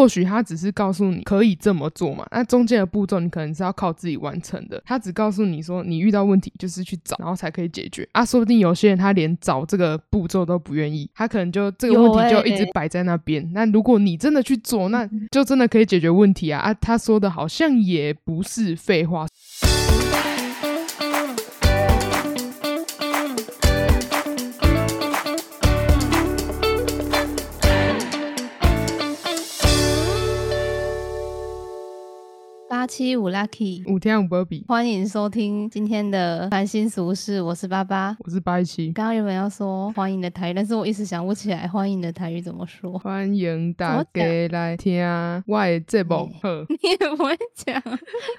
或许他只是告诉你可以这么做嘛，那中间的步骤你可能是要靠自己完成的。他只告诉你说你遇到问题就是去找，然后才可以解决啊。说不定有些人他连找这个步骤都不愿意，他可能就这个问题就一直摆在那边。那如果你真的去做，那就真的可以解决问题啊啊！他说的好像也不是废话。八七五 lucky，五天五波比，欢迎收听今天的烦心俗事，我是八八，我是八一七。刚刚原本要说欢迎的台语，但是我一时想不起来欢迎的台语怎么说。欢迎大家来听我的节目。你也不会讲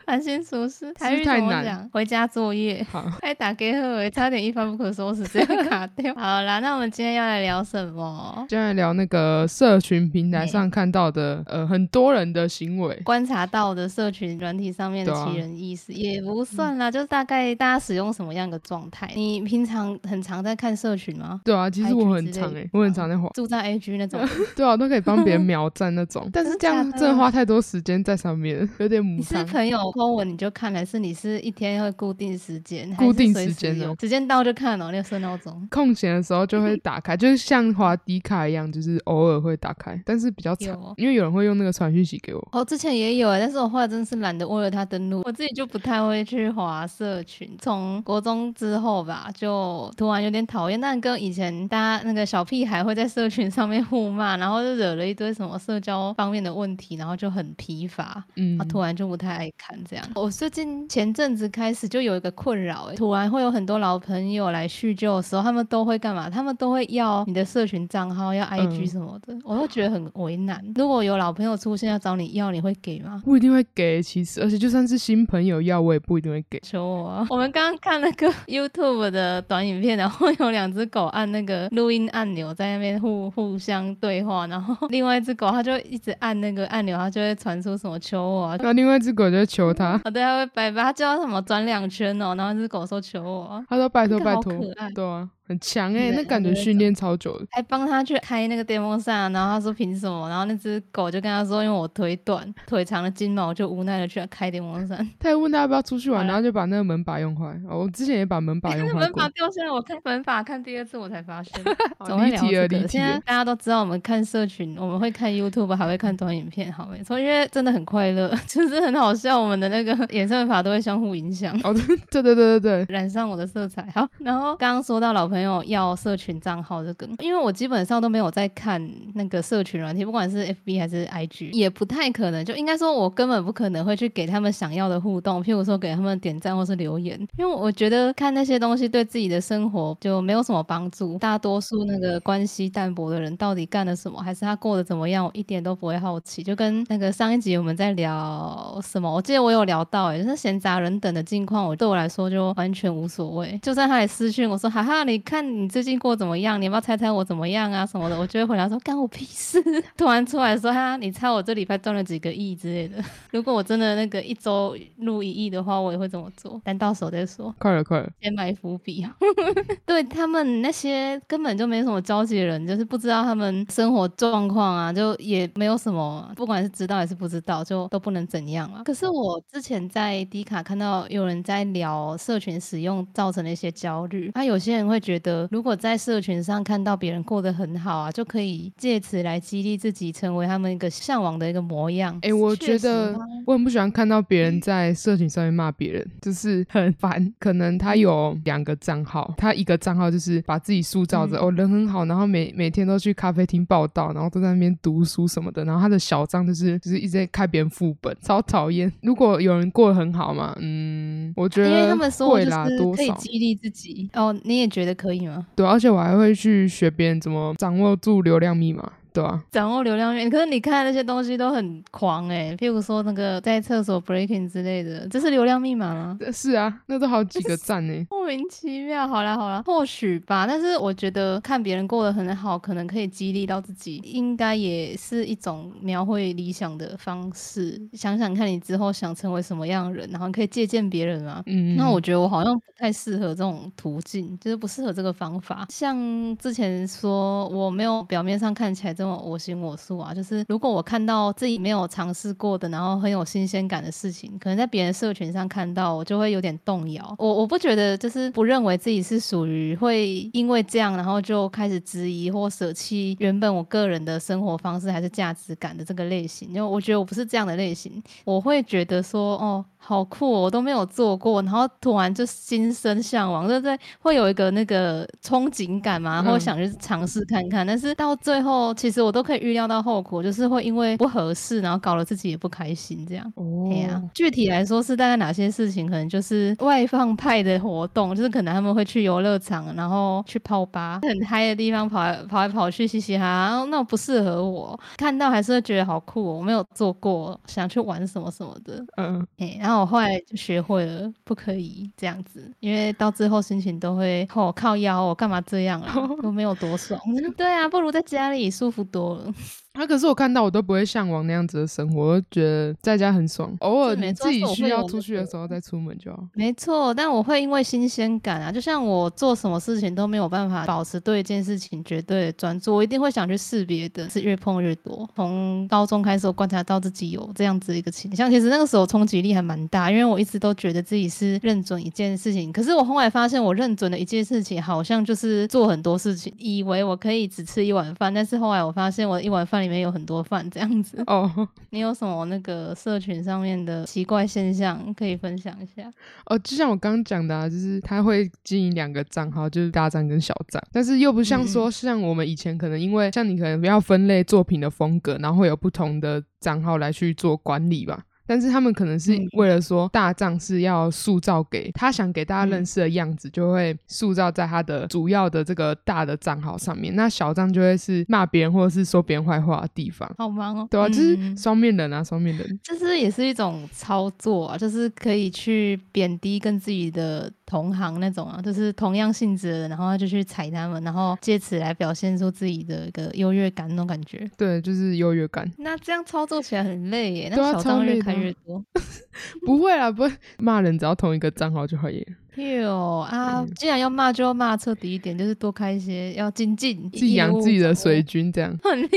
烦心俗事，台语怎么讲？回家作业。好，还打给我，差点一发不可收拾，这样卡掉。好啦，那我们今天要来聊什么？今天来聊那个社群平台上看到的，呃，很多人的行为，观察到的社群。群软体上面的奇人异事也不算啦，就是大概大家使用什么样的状态。你平常很常在看社群吗？对啊，其实我很常诶，我很常在滑，住在 A G 那种。对啊，都可以帮别人 秒赞那种。但是这样真的花太多时间在上面，有点母。你是朋友发文你就看，还是你是一天会固定时间？固定时间哦，时间到就看哦，你设闹钟。空闲的时候就会打开，就是像滑迪卡一样，就是偶尔会打开，但是比较长，因为有人会用那个传讯息给我。哦，之前也有哎，但是我后来真的是懒得为了他。登录，我自己就不太会去划社群。从国中之后吧，就突然有点讨厌。但跟以前大家那个小屁孩会在社群上面互骂，然后就惹了一堆什么社交方面的问题，然后就很疲乏。嗯，他突然就不太爱看这样。我最近前阵子开始就有一个困扰，突然会有很多老朋友来叙旧的时候，他们都会干嘛？他们都会要你的社群账号，要 IG 什么的，我都觉得很为难。如果有老朋友出现要找你要，你会给吗？不一定会给，其实，而且就算。是新朋友要我也不一定会给。求我啊，我们刚刚看那个 YouTube 的短影片，然后有两只狗按那个录音按钮在那边互互相对话，然后另外一只狗它就一直按那个按钮，它就会传出什么求我，然后另外一只狗就求它，哦对，它会拜拜，它叫什么转两圈哦，然后那只狗说求我，它说拜托拜托，对啊。很强哎，那感觉训练超久的，还帮他去开那个电风扇，然后他说凭什么？然后那只狗就跟他说，因为我腿短，腿长的金毛就无奈的去开电风扇。他还问他要不要出去玩，然后就把那个门把用坏。我之前也把门把 用坏门把掉下来，我看门把看第二次我才发现。离题了，离题现在大家都知道我们看社群，我们会看 YouTube，还会看短影片，好没错，因为真的很快乐，就是很好笑。我们的那个演算法都会相互影响。哦，对对对对对，染上我的色彩。好，然后刚刚说到老朋友没有要社。群账号这个，因为我基本上都没有在看那个社群软体，不管是 FB 还是 IG，也不太可能，就应该说，我根本不可能会去给他们想要的互动，譬如说给他们点赞或是留言，因为我觉得看那些东西对自己的生活就没有什么帮助。大多数那个关系淡薄的人到底干了什么，还是他过得怎么样，我一点都不会好奇。就跟那个上一集我们在聊什么，我记得我有聊到，哎，就是闲杂人等的境况，我对我来说就完全无所谓。就算他来私讯我说，哈哈，你看你最近过。怎么样？你要不要猜猜我怎么样啊？什么的，我就会回答说干我屁事。突然出来说哈，你猜我这礼拜赚了几个亿之类的。如果我真的那个一周录一亿的话，我也会这么做。但到时候再说。快了，快了，先埋伏笔。对他们那些根本就没什么交集的人，就是不知道他们生活状况啊，就也没有什么，不管是知道还是不知道，就都不能怎样啊。可是我之前在迪卡看到有人在聊社群使用造成的一些焦虑，他有些人会觉得，如果在社群上看到别人过得很好啊，就可以借此来激励自己，成为他们一个向往的一个模样。哎，我觉得我很不喜欢看到别人在社群上面骂别人，就是 很烦。可能他有两个账号，他一个账号就是把自己塑造着哦人很好，然后每每天都去咖啡厅报道，然后都在那边读书什么的。然后他的小账就是就是一直在开别人副本，超讨厌。如果有人过得很好嘛，嗯，我觉得因为他们说就是可以激励自己哦，你也觉得可以吗？对，而且。我还会去学别人怎么掌握住流量密码。对啊，掌握流量源，可是你看那些东西都很狂哎，譬如说那个在厕所 breaking 之类的，这是流量密码吗？是啊，那都好几个赞呢，莫名其妙。好啦好啦，或许吧，但是我觉得看别人过得很好，可能可以激励到自己，应该也是一种描绘理想的方式。想想看你之后想成为什么样的人，然后可以借鉴别人啊。嗯，那我觉得我好像不太适合这种途径，就是不适合这个方法。像之前说我没有表面上看起来。这么我行我素啊。就是如果我看到自己没有尝试过的，然后很有新鲜感的事情，可能在别人社群上看到，我就会有点动摇。我我不觉得就是不认为自己是属于会因为这样，然后就开始质疑或舍弃原本我个人的生活方式还是价值感的这个类型。因为我觉得我不是这样的类型，我会觉得说哦。好酷，哦我都没有做过，然后突然就心生向往，对不对？会有一个那个憧憬感嘛，然后想去尝试看看。但是到最后，其实我都可以预料到后果，就是会因为不合适，然后搞了自己也不开心这样。哦，对呀。具体来说是大概哪些事情？可能就是外放派的活动，就是可能他们会去游乐场，然后去泡吧，很嗨的地方跑来跑来跑去，嘻嘻哈哈。那不适合我，看到还是会觉得好酷，哦我没有做过，想去玩什么什么的。嗯，哎，然后。我后来就学会了，不可以这样子，因为到最后心情都会哦靠腰，我干嘛这样啊？都没有多爽。对啊，不如在家里舒服不多了。啊！可是我看到我都不会向往那样子的生活，我觉得在家很爽。偶尔你自己需要出去的时候再出门就好。没错，但我会因为新鲜感啊，就像我做什么事情都没有办法保持对一件事情绝对专注，我一定会想去试别的，是越碰越多。从高中开始，我观察到自己有这样子一个倾向，其实那个时候冲击力还蛮大，因为我一直都觉得自己是认准一件事情，可是我后来发现，我认准的一件事情好像就是做很多事情，以为我可以只吃一碗饭，但是后来我发现，我一碗饭。里面有很多饭这样子哦，你有什么那个社群上面的奇怪现象可以分享一下？哦，就像我刚刚讲的，啊，就是他会经营两个账号，就是大账跟小账，但是又不像说像我们以前可能因为像你可能要分类作品的风格，然后会有不同的账号来去做管理吧。但是他们可能是为了说大账是要塑造给他想给大家认识的样子，就会塑造在他的主要的这个大的账号上面。那小账就会是骂别人或者是说别人坏话的地方。好忙哦，对啊，就是双面人啊，双面人。这是也是一种操作啊，就是可以去贬低跟自己的。同行那种啊，就是同样性质的人，然后他就去踩他们，然后借此来表现出自己的一个优越感那种感觉。对，就是优越感。那这样操作起来很累耶，那小账越开越多。不会啊，不会骂人，只要同一个账号就可以。哟啊！既然要骂，就要骂彻底一点，就是多开一些，要精进，自己养自己的水军，这样 很厉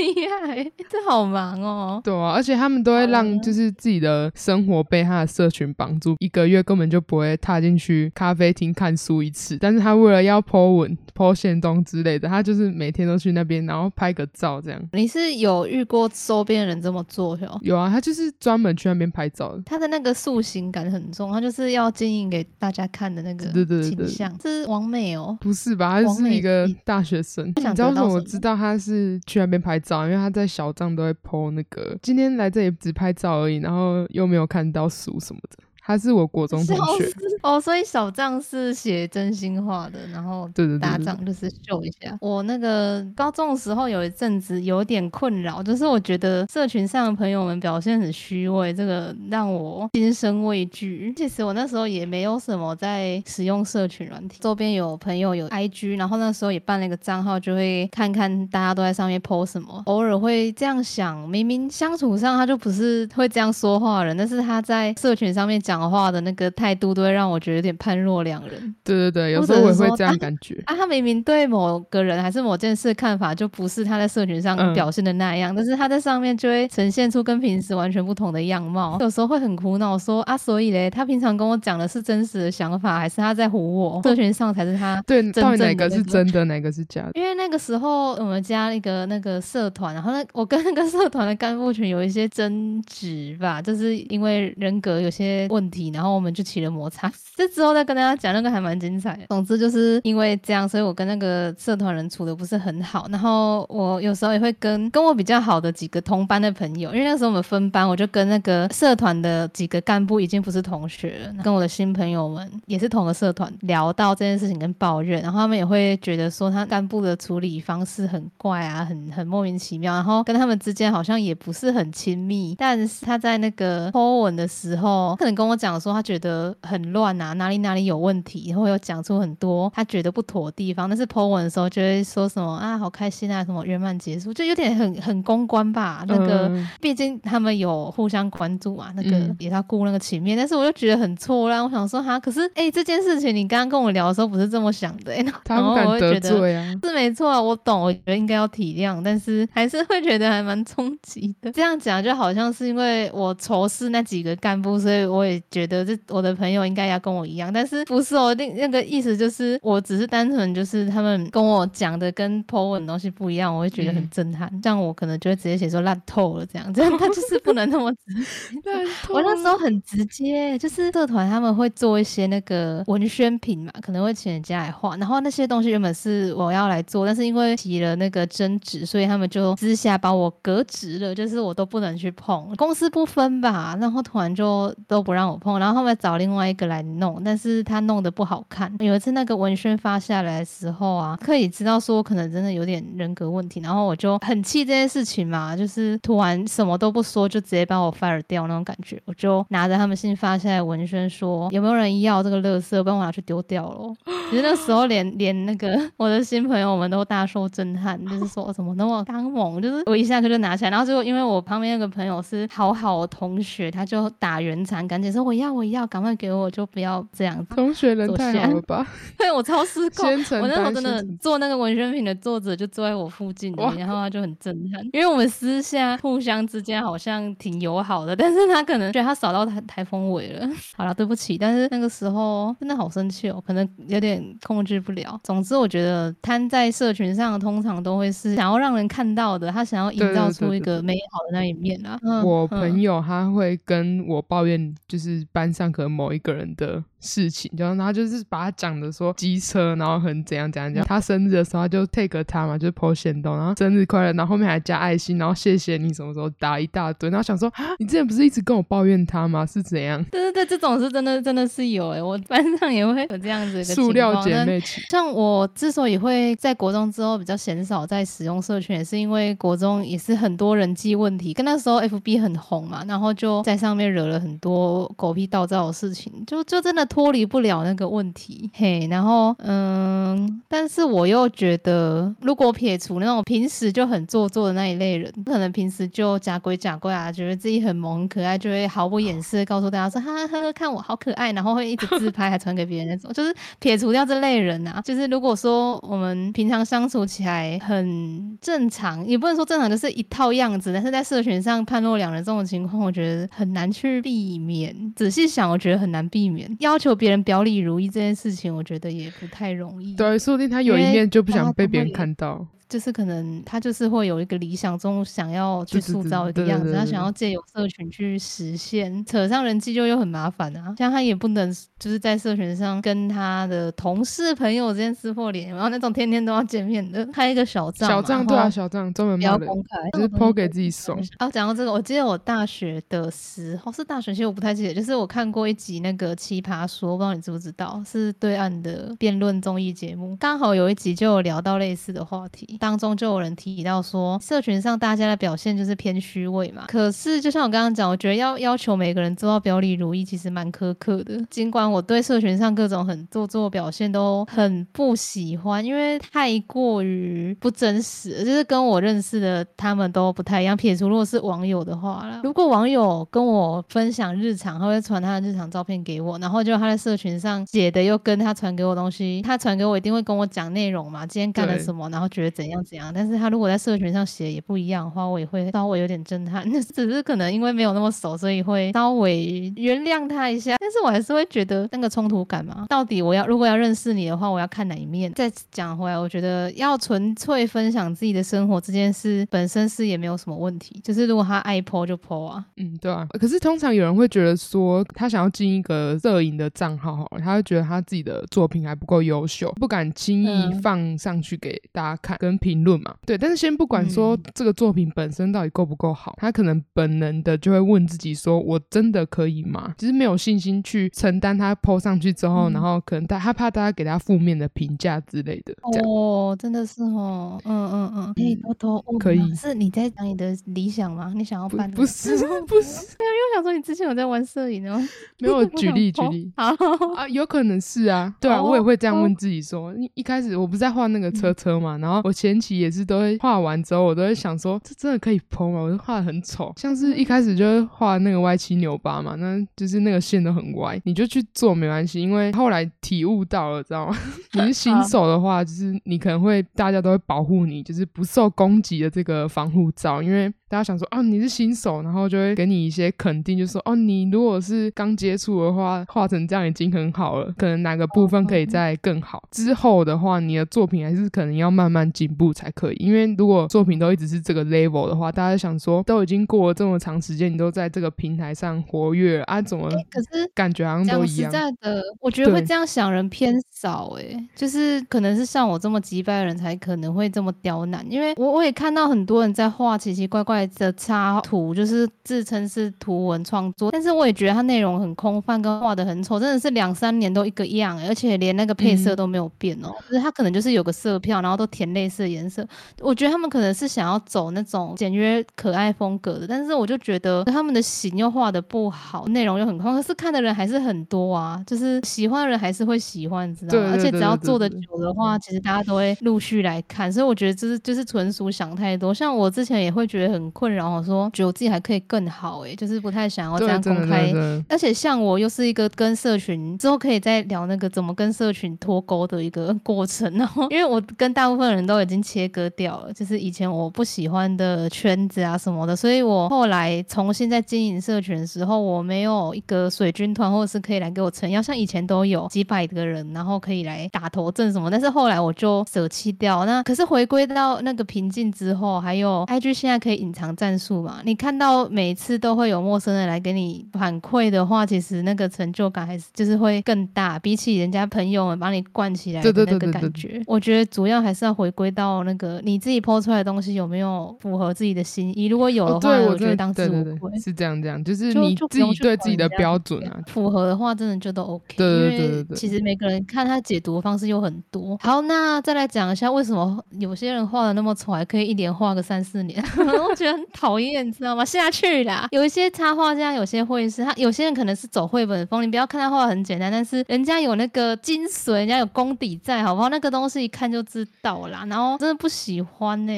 害，这好忙哦。对啊，而且他们都会让就是自己的生活被他的社群绑住，一个月根本就不会踏进去咖啡厅看书一次。但是他为了要 po 文、po 线动之类的，他就是每天都去那边，然后拍个照这样。你是有遇过周边人这么做哟？有啊，他就是专门去那边拍照的。他的那个塑形感很重，他就是要经营给大家看的。那个对对对这，是王美哦，不是吧？他是一个大学生。你知道为什么我知道他是去那边拍照？因为他在小账都会 po 那个，今天来这里只拍照而已，然后又没有看到书什么的。他是我国中同学哦，所以小账是写真心话的，然后对对大账就是秀一下。我那个高中的时候有一阵子有点困扰，就是我觉得社群上的朋友们表现很虚伪，这个让我心生畏惧。其实我那时候也没有什么在使用社群软体，周边有朋友有 IG，然后那时候也办了一个账号，就会看看大家都在上面 po 什么。偶尔会这样想，明明相处上他就不是会这样说话的人，但是他在社群上面讲。讲话的那个态度都会让我觉得有点判若两人。对对对，有时候我会这样感觉。啊，他明明对某个人还是某件事看法就不是他在社群上表现的那样，但是他在上面就会呈现出跟平时完全不同的样貌。有时候会很苦恼，说啊，所以嘞，他平常跟我讲的是真实的想法，还是他在唬我？社群上才是他对，到底哪个是真的，哪个是假的？因为那个时候我们加了一个那个社团，然后那我跟那个社团的干部群有一些争执吧，就是因为人格有些问。题，然后我们就起了摩擦。这之后再跟大家讲，那个还蛮精彩的。总之就是因为这样，所以我跟那个社团人处的不是很好。然后我有时候也会跟跟我比较好的几个同班的朋友，因为那时候我们分班，我就跟那个社团的几个干部已经不是同学了，跟我的新朋友们也是同个社团，聊到这件事情跟抱怨，然后他们也会觉得说他干部的处理方式很怪啊，很很莫名其妙。然后跟他们之间好像也不是很亲密，但是他在那个 po 文的时候，可能跟我。我讲说他觉得很乱啊，哪里哪里有问题，然后又讲出很多他觉得不妥的地方。但是 po 文的时候就会说什么啊，好开心啊，什么圆满结束，就有点很很公关吧。那个毕竟他们有互相关注啊，那个也要顾那个情面。但是我就觉得很错乱，我想说哈，可是哎，这件事情你刚刚跟我聊的时候不是这么想的，然后我会觉得是没错啊，我懂，我觉得应该要体谅，但是还是会觉得还蛮冲击的。这样讲就好像是因为我仇视那几个干部，所以我也觉得这我的朋友应该要跟我一样，但是不是哦？那那个意思就是，我只是单纯就是他们跟我讲的跟 po 文东西不一样，我会觉得很震撼。这样我可能就会直接写说烂透了这样，这样他就是不能那么直接。我那时候很直接，就是社团他们会做一些那个文宣品嘛，可能会请人家来画，然后那些东西原本是我要来做，但是因为提了那个争执，所以他们就私下把我革职了，就是我都不能去碰，公司不分吧，然后突然就都不让我碰，然后后面找另外一个来弄，但是他弄得不好看。有一次那个文宣发下来的时候啊，可以知道说我可能真的有点人格问题，然后我就很气这件事情嘛，就是突然什么都不说就直接把我 fire 掉那种感觉，我就拿着他们新发下来文宣说有没有人要这个乐色，帮我拿去丢掉了。其实那时候连连那个我的新朋友们都大受震撼，就是说怎么那么刚猛，就是我一下课就拿起来，然后结果因为我旁边那个朋友是好好的同学，他就打圆场，赶紧说我要我要，赶快给我，就不要这样子。同学人太好了 吧？对我超失控，我那时候真的做那个文宣品的作者就坐在我附近，然后他就很震撼，因为我们私下互相之间好像挺友好的，但是他可能觉得他扫到台台风尾了。好了，对不起，但是那个时候真的好生气哦，可能有点控制不了。总之，我觉得摊在社群上通常都会是想要让人看到的，他想要营造出一个美好的那一面啊。我朋友他会跟我抱怨，就是是班上可能某一个人的。事情，就然后就是把他讲的说机车，然后很怎样怎样怎样。他生日的时候就 take 他嘛，就是 po 线动，然后生日快乐，然后后面还加爱心，然后谢谢你什么时候打一大堆，然后想说你之前不是一直跟我抱怨他吗？是怎样？对对对，这种是真的真的是有哎，我班上也会有这样子的塑料姐妹情。像我之所以会在国中之后比较鲜少在使用社群，也是因为国中也是很多人际问题，跟那时候 FB 很红嘛，然后就在上面惹了很多狗屁倒灶的事情，就就真的。脱离不了那个问题，嘿，然后嗯，但是我又觉得，如果撇除那种平时就很做作的那一类人，不可能平时就假鬼假怪啊，觉得自己很萌很可爱，就会毫不掩饰告诉大家说，哈哈哈，看我好可爱，然后会一直自拍还传给别人那种，就是撇除掉这类人啊。就是如果说我们平常相处起来很正常，也不能说正常，就是一套样子，但是在社群上判若两人这种情况，我觉得很难去避免。仔细想，我觉得很难避免。要求。求别人表里如一这件事情，我觉得也不太容易。对，说不定他有一面就不想被别人看到。就是可能他就是会有一个理想中想要去塑造一个样子，他想要借由社群去实现，扯上人际就又很麻烦啊。像他也不能就是在社群上跟他的同事朋友之间撕破脸，然后那种天天都要见面的，开一个小账，小账对啊，小账专门不要公开，就是抛给自己爽。然后讲到这个，我记得我大学的时候是大学，其实我不太记得，就是我看过一集那个奇葩说，不知道你知不知道，是对岸的辩论综艺节目，刚好有一集就有聊到类似的话题。当中就有人提到说，社群上大家的表现就是偏虚伪嘛。可是就像我刚刚讲，我觉得要要求每个人做到表里如一，其实蛮苛刻的。尽管我对社群上各种很做作表现都很不喜欢，因为太过于不真实，就是跟我认识的他们都不太一样。撇除如果是网友的话啦，如果网友跟我分享日常，他会传他的日常照片给我，然后就他在社群上写的又跟他传给我东西，他传给我一定会跟我讲内容嘛，今天干了什么，然后觉得怎样怎样。但是他如果在社群上写也不一样的话，我也会稍微有点震撼。那只是可能因为没有那么熟，所以会稍微原谅他一下。但是我还是会觉得那个冲突感嘛，到底我要如果要认识你的话，我要看哪一面？再讲回来，我觉得要纯粹分享自己的生活这件事本身是也没有什么问题。就是如果他爱 po 就 po 啊，嗯，对啊。可是通常有人会觉得说，他想要进一个摄影的账号，他会觉得他自己的作品还不够优秀，不敢轻易放上去给大家看，跟跟评论嘛。对，但是先不管说这个作品本身到底够不够好，他可能本能的就会问自己说：我真的可以吗？其实没有信心去承担他 PO 上去之后，然后可能他他怕大家给他负面的评价之类的。哦，真的是哦，嗯嗯嗯，可以偷偷可以是你在讲你的理想吗？你想要办？不是 不是，没有，因为想说你之前有在玩摄影哦。没有举例举例好啊，有可能是啊，对啊，我也会这样问自己说，一一开始我不是在画那个车车嘛，然后我前期也是都会画完之后，我都会想说，这真的可以剖吗？我就画的很丑，像是一开始就画那个歪七扭八嘛，那就是那个线都很歪，你就去做没关系，因为后来体悟到了，知道吗？你是新手的话，就是你可能会大家都会保护你，就是不受攻击的这个防护罩，因为。大家想说啊，你是新手，然后就会给你一些肯定，就说哦，你如果是刚接触的话，画成这样已经很好了，可能哪个部分可以再更好。之后的话，你的作品还是可能要慢慢进步才可以，因为如果作品都一直是这个 level 的话，大家想说都已经过了这么长时间，你都在这个平台上活跃啊，怎么？可是感觉好像都一样。实在的，我觉得会这样想人偏少哎，就是可能是像我这么击败的人才可能会这么刁难，因为我我也看到很多人在画奇奇怪怪。的插图就是自称是图文创作，但是我也觉得它内容很空泛，跟画的很丑，真的是两三年都一个样，而且连那个配色都没有变哦。就是它可能就是有个色票，然后都填类似颜色。我觉得他们可能是想要走那种简约可爱风格的，但是我就觉得他们的形又画的不好，内容又很空，可是看的人还是很多啊，就是喜欢的人还是会喜欢，知道吗？而且只要做的久的话，其实大家都会陆续来看，所以我觉得这是就是纯属想太多。像我之前也会觉得很。困扰我说，觉得我自己还可以更好哎，就是不太想要这样公开。而且像我又是一个跟社群之后可以再聊那个怎么跟社群脱钩的一个过程。然后，因为我跟大部分人都已经切割掉了，就是以前我不喜欢的圈子啊什么的，所以我后来重新在经营社群的时候，我没有一个水军团或者是可以来给我撑腰，像以前都有几百个人，然后可以来打头阵什么。但是后来我就舍弃掉。那可是回归到那个平静之后，还有 IG 现在可以隐藏。战术嘛，你看到每次都会有陌生人来给你反馈的话，其实那个成就感还是就是会更大，比起人家朋友们把你灌起来的那个感觉。我觉得主要还是要回归到那个你自己抛出来的东西有没有符合自己的心意，如果有的话，我觉得当之无愧。是这样这样，就是你自己对自己的标准啊，符合的话，真的就都 OK。对对对对，其实每个人看他解读的方式有很多。好，那再来讲一下为什么有些人画的那么丑，还可以一连画个三四年，我 觉得。讨厌，你知道吗？下去啦。有一些插画家，有些会师，他有些人可能是走绘本风。你不要看他画的很简单，但是人家有那个精髓，人家有功底在，好不好？那个东西一看就知道啦。然后真的不喜欢呢，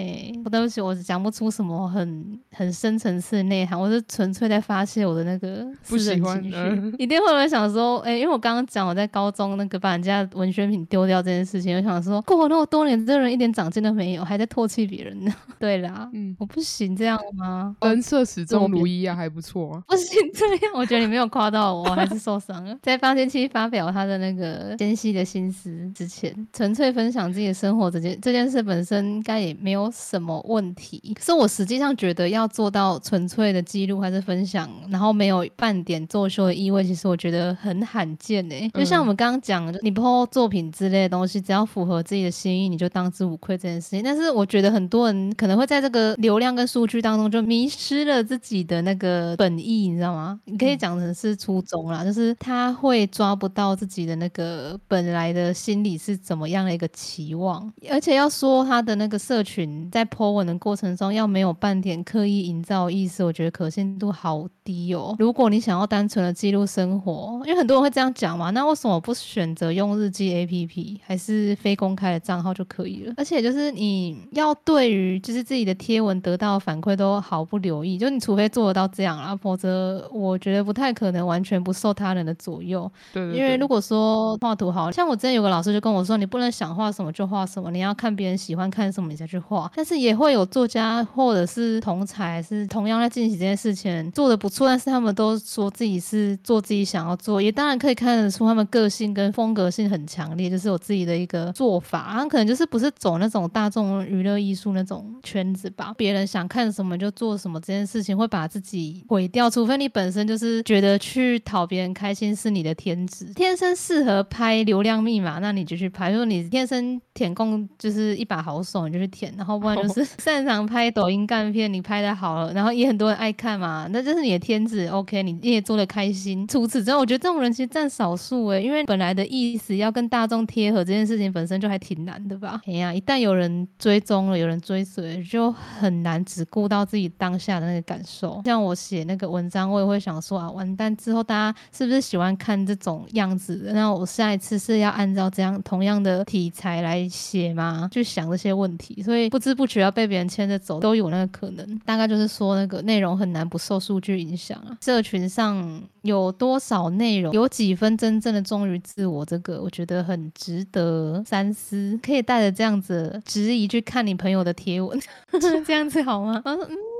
对不起，我讲不出什么很很深层次的内涵，我是纯粹在发泄我的那个不喜欢情绪。一定会有人想说，哎，因为我刚刚讲我在高中那个把人家文学品丢掉这件事情，我想说过了那么多年，这个人一点长进都没有，还在唾弃别人呢。对啦，嗯，我不行这样吗？人设始终如一啊，还不错啊。不行这样，我觉得你没有夸到我，还是受伤了。在发间期发表他的那个纤细的心思之前，纯粹分享自己的生活这件这件事本身应该也没有什么问题。可是我实际上觉得要做到纯粹的记录还是分享，然后没有半点作秀的意味，其实我觉得很罕见诶。就像我们刚刚讲，你抛作品之类的东西，只要符合自己的心意，你就当之无愧这件事情。但是我觉得很多人可能会在这个流量跟数据当中就迷。迷失了自己的那个本意，你知道吗？你可以讲成是初衷啦，就是他会抓不到自己的那个本来的心理是怎么样的一个期望，而且要说他的那个社群在 po 文的过程中要没有半点刻意营造意思，我觉得可信度好低哦。如果你想要单纯的记录生活，因为很多人会这样讲嘛，那为什么不选择用日记 A P P，还是非公开的账号就可以了？而且就是你要对于就是自己的贴文得到反馈都毫。不留意，就你除非做得到这样啊，否则我觉得不太可能完全不受他人的左右。对，因为如果说画图好像我之前有个老师就跟我说，你不能想画什么就画什么，你要看别人喜欢看什么你再去画。但是也会有作家或者是同才是同样在进行这件事情做的不错，但是他们都说自己是做自己想要做，也当然可以看得出他们个性跟风格性很强烈，就是有自己的一个做法。他可能就是不是走那种大众娱乐艺术那种圈子吧，别人想看。干什么就做什么这件事情，会把自己毁掉。除非你本身就是觉得去讨别人开心是你的天职，天生适合拍流量密码，那你就去拍。如果你天生舔共就是一把好手，你就去舔。然后不然就 是擅长拍抖音干片，你拍的好了，然后也很多人爱看嘛，那这是你的天职。OK，你你也做的开心。除此之外，我觉得这种人其实占少数诶，因为本来的意思要跟大众贴合这件事情本身就还挺难的吧？哎呀，一旦有人追踪了，有人追随，就很难只顾到自己当下的那个感受。像我写那个文章，我也会想说啊，完蛋之后大家是不是喜欢看这种样子的？那我下一次是要按照这样同样的题材来写吗？去想这些问题，所以不知不觉要被别人牵着走，都有那个可能。大概就是说，那个内容很难不受数据影响啊。社群上有多少内容，有几分真正的忠于自我，这个我觉得很值得三思。可以带着这样子质疑去看你朋友的贴文，这样子好吗？嗯。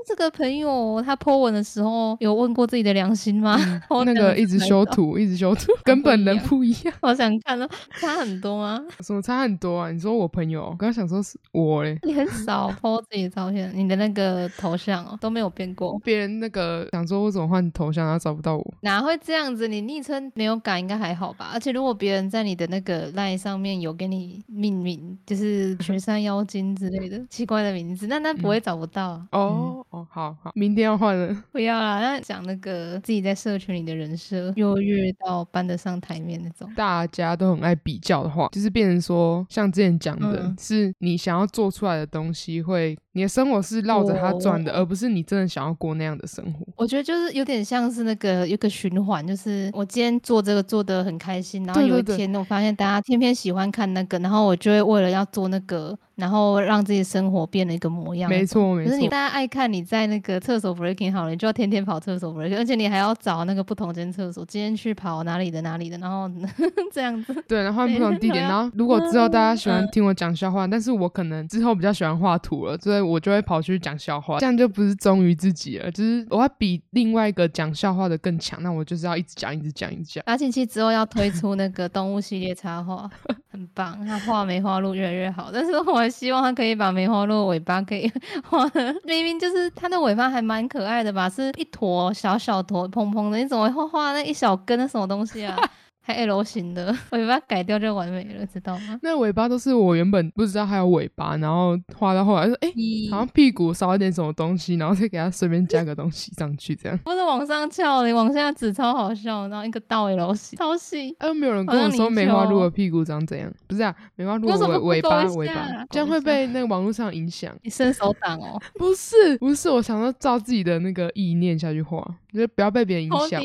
这个朋友他 po 文的时候有问过自己的良心吗？那个一直修图，一直修图，根本人不一样。好想看哦，差很多吗？什么差很多啊？你说我朋友，刚刚想说是我嘞。你很少 po 自己的照片，你的那个头像哦都没有变过。别人那个想说我怎么换头像，然后找不到我，哪会这样子？你昵称没有改，应该还好吧？而且如果别人在你的那个 line 上面有给你命名，就是雪山妖精之类的奇怪的名字，那那不会找不到哦。好好，明天要换了，不要啦。那讲那个自己在社群里的人设优越到搬得上台面那种，大家都很爱比较的话，就是变成说，像之前讲的，是你想要做出来的东西，会你的生活是绕着它转的，而不是你真的想要过那样的生活。我觉得就是有点像是那个一个循环，就是我今天做这个做的很开心，然后有一天我发现大家偏偏喜欢看那个，然后我就会为了要做那个。然后让自己生活变了一个模样，没错没错。可是你大家爱看你在那个厕所 breaking 好了，你就要天天跑厕所 breaking，而且你还要找那个不同间厕所，今天去跑哪里的哪里的，然后 这样子。对，然后换不同地点。然后如果之后大家喜欢听我讲笑话，但是我可能之后比较喜欢画图了，所以我就会跑去讲笑话，这样就不是忠于自己了，就是我要比另外一个讲笑话的更强，那我就是要一直讲一直讲一直讲。阿庆期之后要推出那个动物系列插画，很棒，他画梅花鹿越来越好，但是我希望他可以把。梅花鹿尾巴可以 画，明明就是它的尾巴还蛮可爱的吧？是一坨小小坨蓬蓬的，你怎么会画那一小根什么东西啊？还 L 型的 尾巴改掉就完美了，知道吗？那尾巴都是我原本不知道还有尾巴，然后画到后来说，哎，好像屁股少一点什么东西，然后再给它随便加个东西上去，这样。不是往上翘，你往下指超好笑，然后一个倒 L 型，超细。哎，没有人跟我说梅花鹿的屁股长怎样？不是啊，梅花鹿尾尾巴尾巴，这样会被那个网络上影响。你伸手挡哦？不是，不是，我想要照自己的那个意念下去画。就不要被别人影响。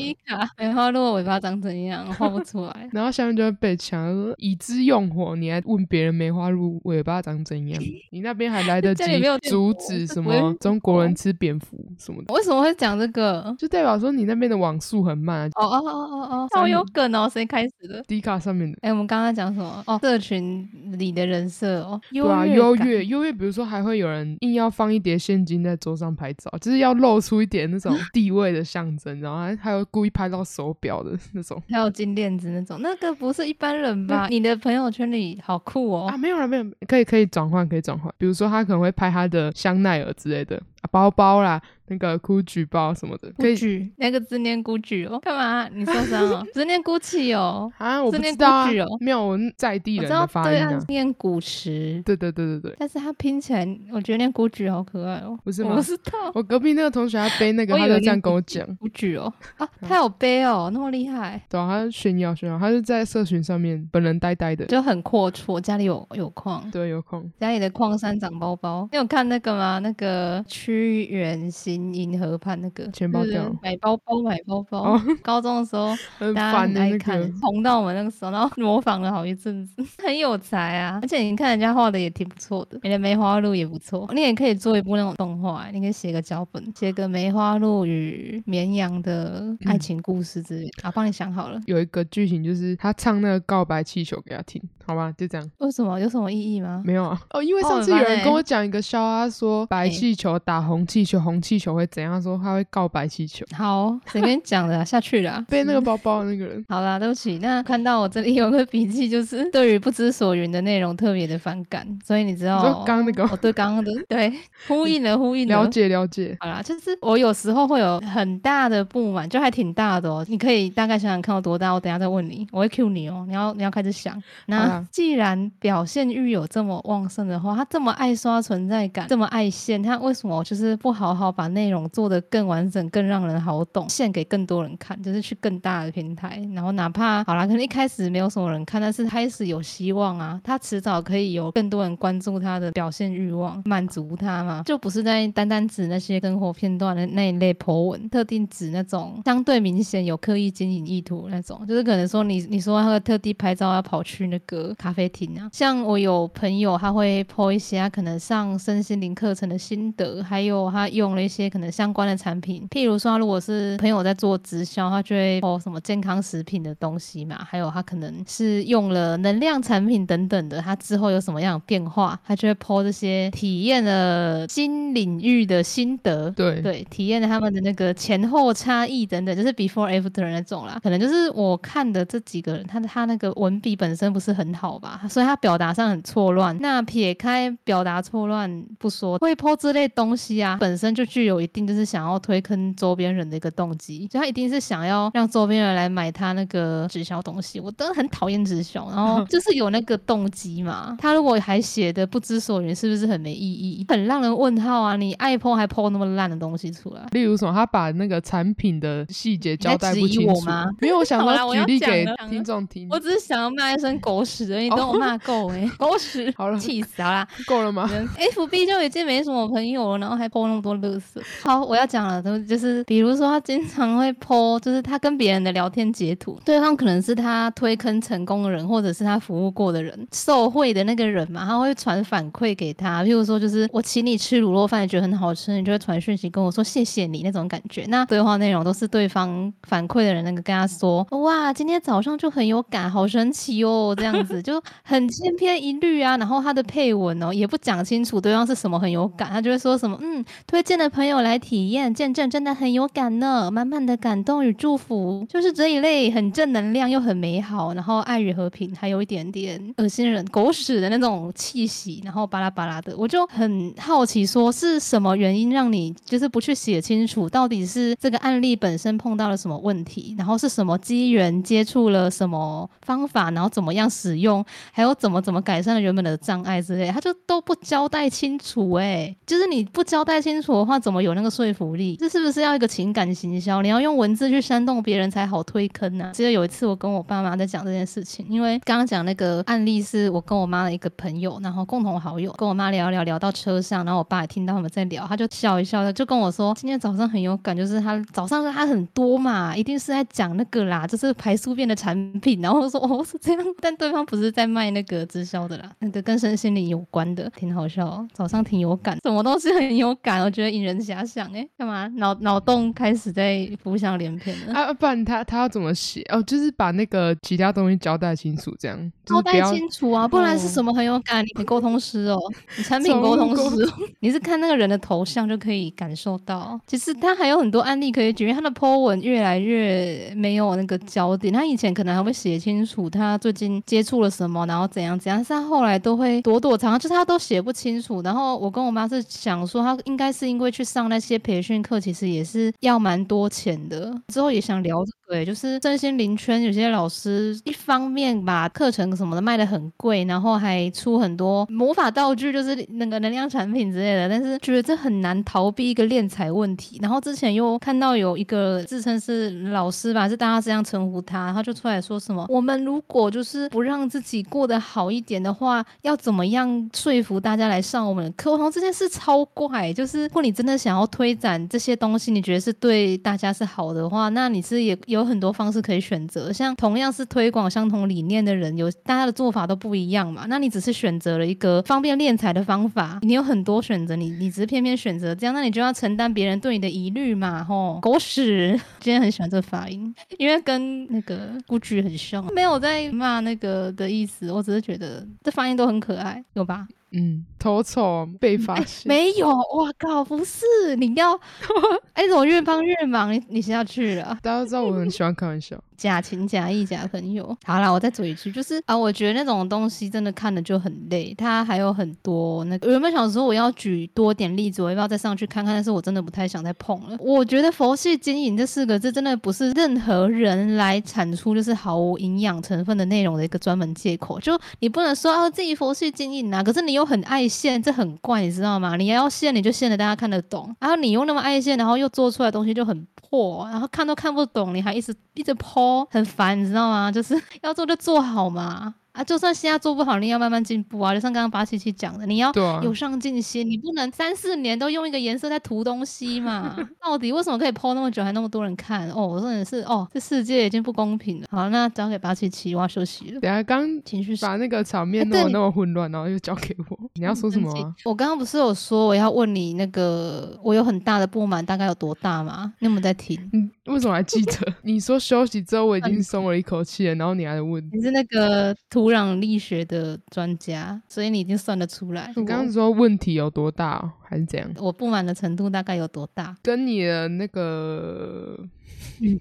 梅花鹿尾巴长怎样，画不出来。然后下面就会被抢，说以之用火，你还问别人梅花鹿尾巴长怎样？你那边还来得及阻止什么中国人吃蝙蝠什么的？为什么会讲这个？就代表说你那边的网速很慢。哦哦哦哦哦，好有梗哦！谁开始的？迪卡上面的。哎，我们刚刚讲什么？哦，社群里的人设哦，对啊，优越优越。比如说，还会有人硬要放一叠现金在桌上拍照，就是要露出一点那种地位的象征，然后还。还有故意拍到手表的那种，还有金链子那种，那个不是一般人吧？你的朋友圈里好酷哦！啊，没有了，没有，可以可以转换，可以转换。比如说，他可能会拍他的香奈儿之类的包包啦。那个 GUCCI 包什么的，GUCCI 那个字念 GUCCI 哦，干嘛？你受伤了？字念 GUCCI 哦，啊，我不知道，没有在地人的发音啊，念古驰，对对对对对，但是他拼起来，我觉得念 GUCCI 好可爱哦，不是吗？我知道，我隔壁那个同学他背那个，他就这样跟我讲，GUCCI 哦，啊，他有背哦，那么厉害，对啊，他炫耀炫耀，他是在社群上面本人呆呆的，就很阔绰，家里有有矿，对，有矿，家里的矿山长包包，你有看那个吗？那个屈原新银河畔。那个钱包掉，买包包买包包。高中的时候，大家很爱看，红到我们那个时候，然后 模仿了好一阵子，很有才啊！而且你看人家画的也挺不错的，你的梅花鹿也不错，你也可以做一部那种动画，你可以写个脚本，写个梅花鹿与绵羊的爱情故事之类。啊，帮你想好了，有一个剧情就是他唱那个告白气球给他听，好吧，就这样。为什么？有什么意义吗？没有啊。哦，因为哦上次有人跟我讲一个笑话，说白哎气球打红气球，红气球会怎样？说他会告白气球，好，谁跟你讲的啊、下去了啊、背那个包包的那个人。好啦，对不起。那看到我这里有个笔记，就是对于不知所云的内容特别的反感，所以你知道，你说刚刚那个我对刚刚的对呼应了，呼应了了。解了解，好啦，就是我有时候会有很大的不满，就还挺大的哦。你可以大概想想看有多大，我等下再问你，我会 cue 你哦。你要你要开始想。那既然表现欲有这么旺盛的话，他这么爱刷存在感，这么爱现，他为什么就是不好好把内容做得更完整、更让人好懂，献给更多人看，就是去更大的平台，然后哪怕好啦，可能一开始没有什么人看，但是开始有希望啊，他迟早可以有更多人关注他的表现欲望，满足他嘛，就不是在单单指那些生活片段的那一类 po 文，特定指那种相对明显有刻意经营意图那种，就是可能说你你说他会特地拍照要跑去那个咖啡厅啊，像我有朋友他会 po 一些他可能上身心灵课程的心得，还有他用了一些可能相关的产品，譬如说他如果是朋友在做直销，他就会 po 什么健康食品的东西嘛，还有他可能是用了能量产品等等的，他之后有什么样的变化，他就会 po 这些体验了新领域的心得，对对，体验了他们的那个前后差异等等，就是 before after 那种啦。可能就是我看的这几个人，他的他那个文笔本身不是很好吧，所以他表达上很错乱。那撇开表达错乱不说，会 po 这类东西啊，本身就具有一定就是想要推坑周边人的一个动机，就他一定是想要让周边人来买他那个直销东西。我真的很讨厌直销，然后 就是有那个动机嘛。他如果还写的不知所云，是不是很没意义？很让人问号啊！你爱 po 还 po 那么烂的东西出来。例如什么，他把那个产品的细节交代不清楚我吗。没有，我想说举例给听众听。我只是想要骂一声狗屎而已，你等我骂够哎、狗屎！好了气死好啦。够了吗？F B 就已经没什么朋友了，然后还 po 那么多乐色。好，我要讲了，都就是比如说他经常会 po，就是他跟别人的聊天截图，对方可能是他推坑成功的人，或者是他服务过的人，受贿的那个人嘛，他会传反馈给他，譬如说就是我请你吃卤肉饭，你觉得很好吃，你就会传讯息跟我说谢谢你那种感觉。那对话内容都是对方反馈的人那个跟他说，哇，今天早上就很有感，好神奇哦，这样子就很千篇一律啊。然后他的配文哦也不讲清楚对方是什么很有感，他就会说什么嗯，推荐的朋友来体验见证，真的很有感呢，满满的感动与祝福，就是这一类很正能量又很美好，然后爱与和平，还有一点点恶心人狗屎的那种气息，然后巴拉巴拉的，我就很好奇，说是什么原因让你就是不去写清楚，到底是这个案例本身碰到了什么问题，然后是什么机缘接触了什么方法，然后怎么样使用，用还有怎么怎么改善了原本的障碍之类，他就都不交代清楚、欸，就是你不交代清楚的话，怎么有那个说服力？这是不是要一个情感行销？你要用文字去煽动别人才好推坑呢、记得有一次我跟我爸妈在讲这件事情，因为刚刚讲那个案例是我跟我妈的一个朋友，然后共同好友跟我妈聊聊聊到车上，然后我爸也听到他们在聊，他就笑一笑的就跟我说，今天早上很有感，就是他早上他很多嘛，一定是在讲那个啦，就是排宿便的产品，然后我说哦是这样，但对方不是在卖那个直销的啦，那个跟身心灵有关的，挺好笑哦，早上挺有感，什么东西很有感，我觉得引人遐想哎，干嘛脑脑洞开始在浮想联翩了。啊，不然他他要怎么写？哦，就是把那个其他东西交代清楚，这样就交代是清楚啊，不然是哦什么很有感？你沟通师哦，你 产品沟通师哦，你是看那个人的头像就可以感受到。其实他还有很多案例可以举，因为他的 po 文越来越没有那个焦点。他以前可能还会写清楚他最近接触做了什么，然后怎样怎样，但是他后来都会躲躲藏，就是他都写不清楚。然后我跟我妈是想说，他应该是因为去上那些培训课，其实也是要蛮多钱的。之后也想聊这个、就是身心灵圈有些老师一方面把课程什么的卖的很贵，然后还出很多魔法道具，就是那个能量产品之类的，但是觉得这很难逃避一个敛财问题。然后之前又看到有一个自称是老师吧，是大家这样称呼他，他就出来说什么：我们如果就是不让自己过得好一点的话，要怎么样说服大家来上我们的课？我想这件事超怪，就是如果你真的想要推展这些东西，你觉得是对大家是好的话，那你是也有很多方式可以选择。像同样是推广相同理念的人，有大家的做法都不一样嘛。那你只是选择了一个方便敛财的方法，你有很多选择，你你只是偏偏选择这样，那你就要承担别人对你的疑虑嘛。吼，狗屎！今天很喜欢这个发音，因为跟那个估剧很像，没有在骂那个的意思，我只是觉得这发音都很可爱，有吧？嗯，头丑被发现，没有，哇靠，不是，你要，哎，怎么越帮越忙？你你先要去了，大家都知道我很喜欢开玩笑。假情假意假朋友，好啦，我再嘴一句，就是啊，我觉得那种东西真的看的就很累，它还有很多那个。原本想说我要举多点例子，我要不要再上去看看？但是我真的不太想再碰了。我觉得佛系经营这四个字真的不是任何人来产出就是毫无营养成分的内容的一个专门借口。就你不能说啊自己佛系经营啊，可是你又很爱现，这很怪，你知道吗？你要现你就现的大家看得懂，然后你又那么爱现，然后又做出来东西就很破，然后看都看不懂，你还一直一直抛。很烦，你知道吗？就是要做就做好嘛。啊，就算现在做不好，你要慢慢进步啊！就像刚刚八七七讲的，你要有上进心，你不能三四年都用一个颜色在涂东西嘛？到底为什么可以泼那么久，还那么多人看？哦，我真的是哦，这世界已经不公平了。好，那交给八七七，我要休息了。等下刚情绪把那个场面弄得那么混乱，然后又交给我，你要说什么？我刚刚不是有说我要问你那个我有很大的不满，大概有多大吗？你有没有在听？嗯，为什么还记得？你说休息之后我已经松了一口气了，然后你还问？你是那个土壤力学的专家，所以你已经算得出来。你刚刚说问题有多大，还是怎样？我不满的程度大概有多大？跟你的那个，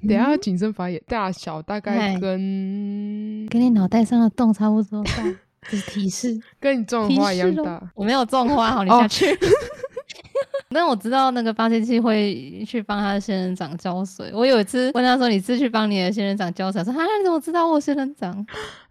等下谨慎发言，大小大概跟跟你脑袋上的洞差不多大，这是提示，跟你种花一样大。我没有种花，好，你下去。但我知道那个发现器会去帮他的仙人掌浇水。我有一次问他说：“你是去帮你的仙人掌浇水？”说：“啊，你怎么知道我仙人掌？”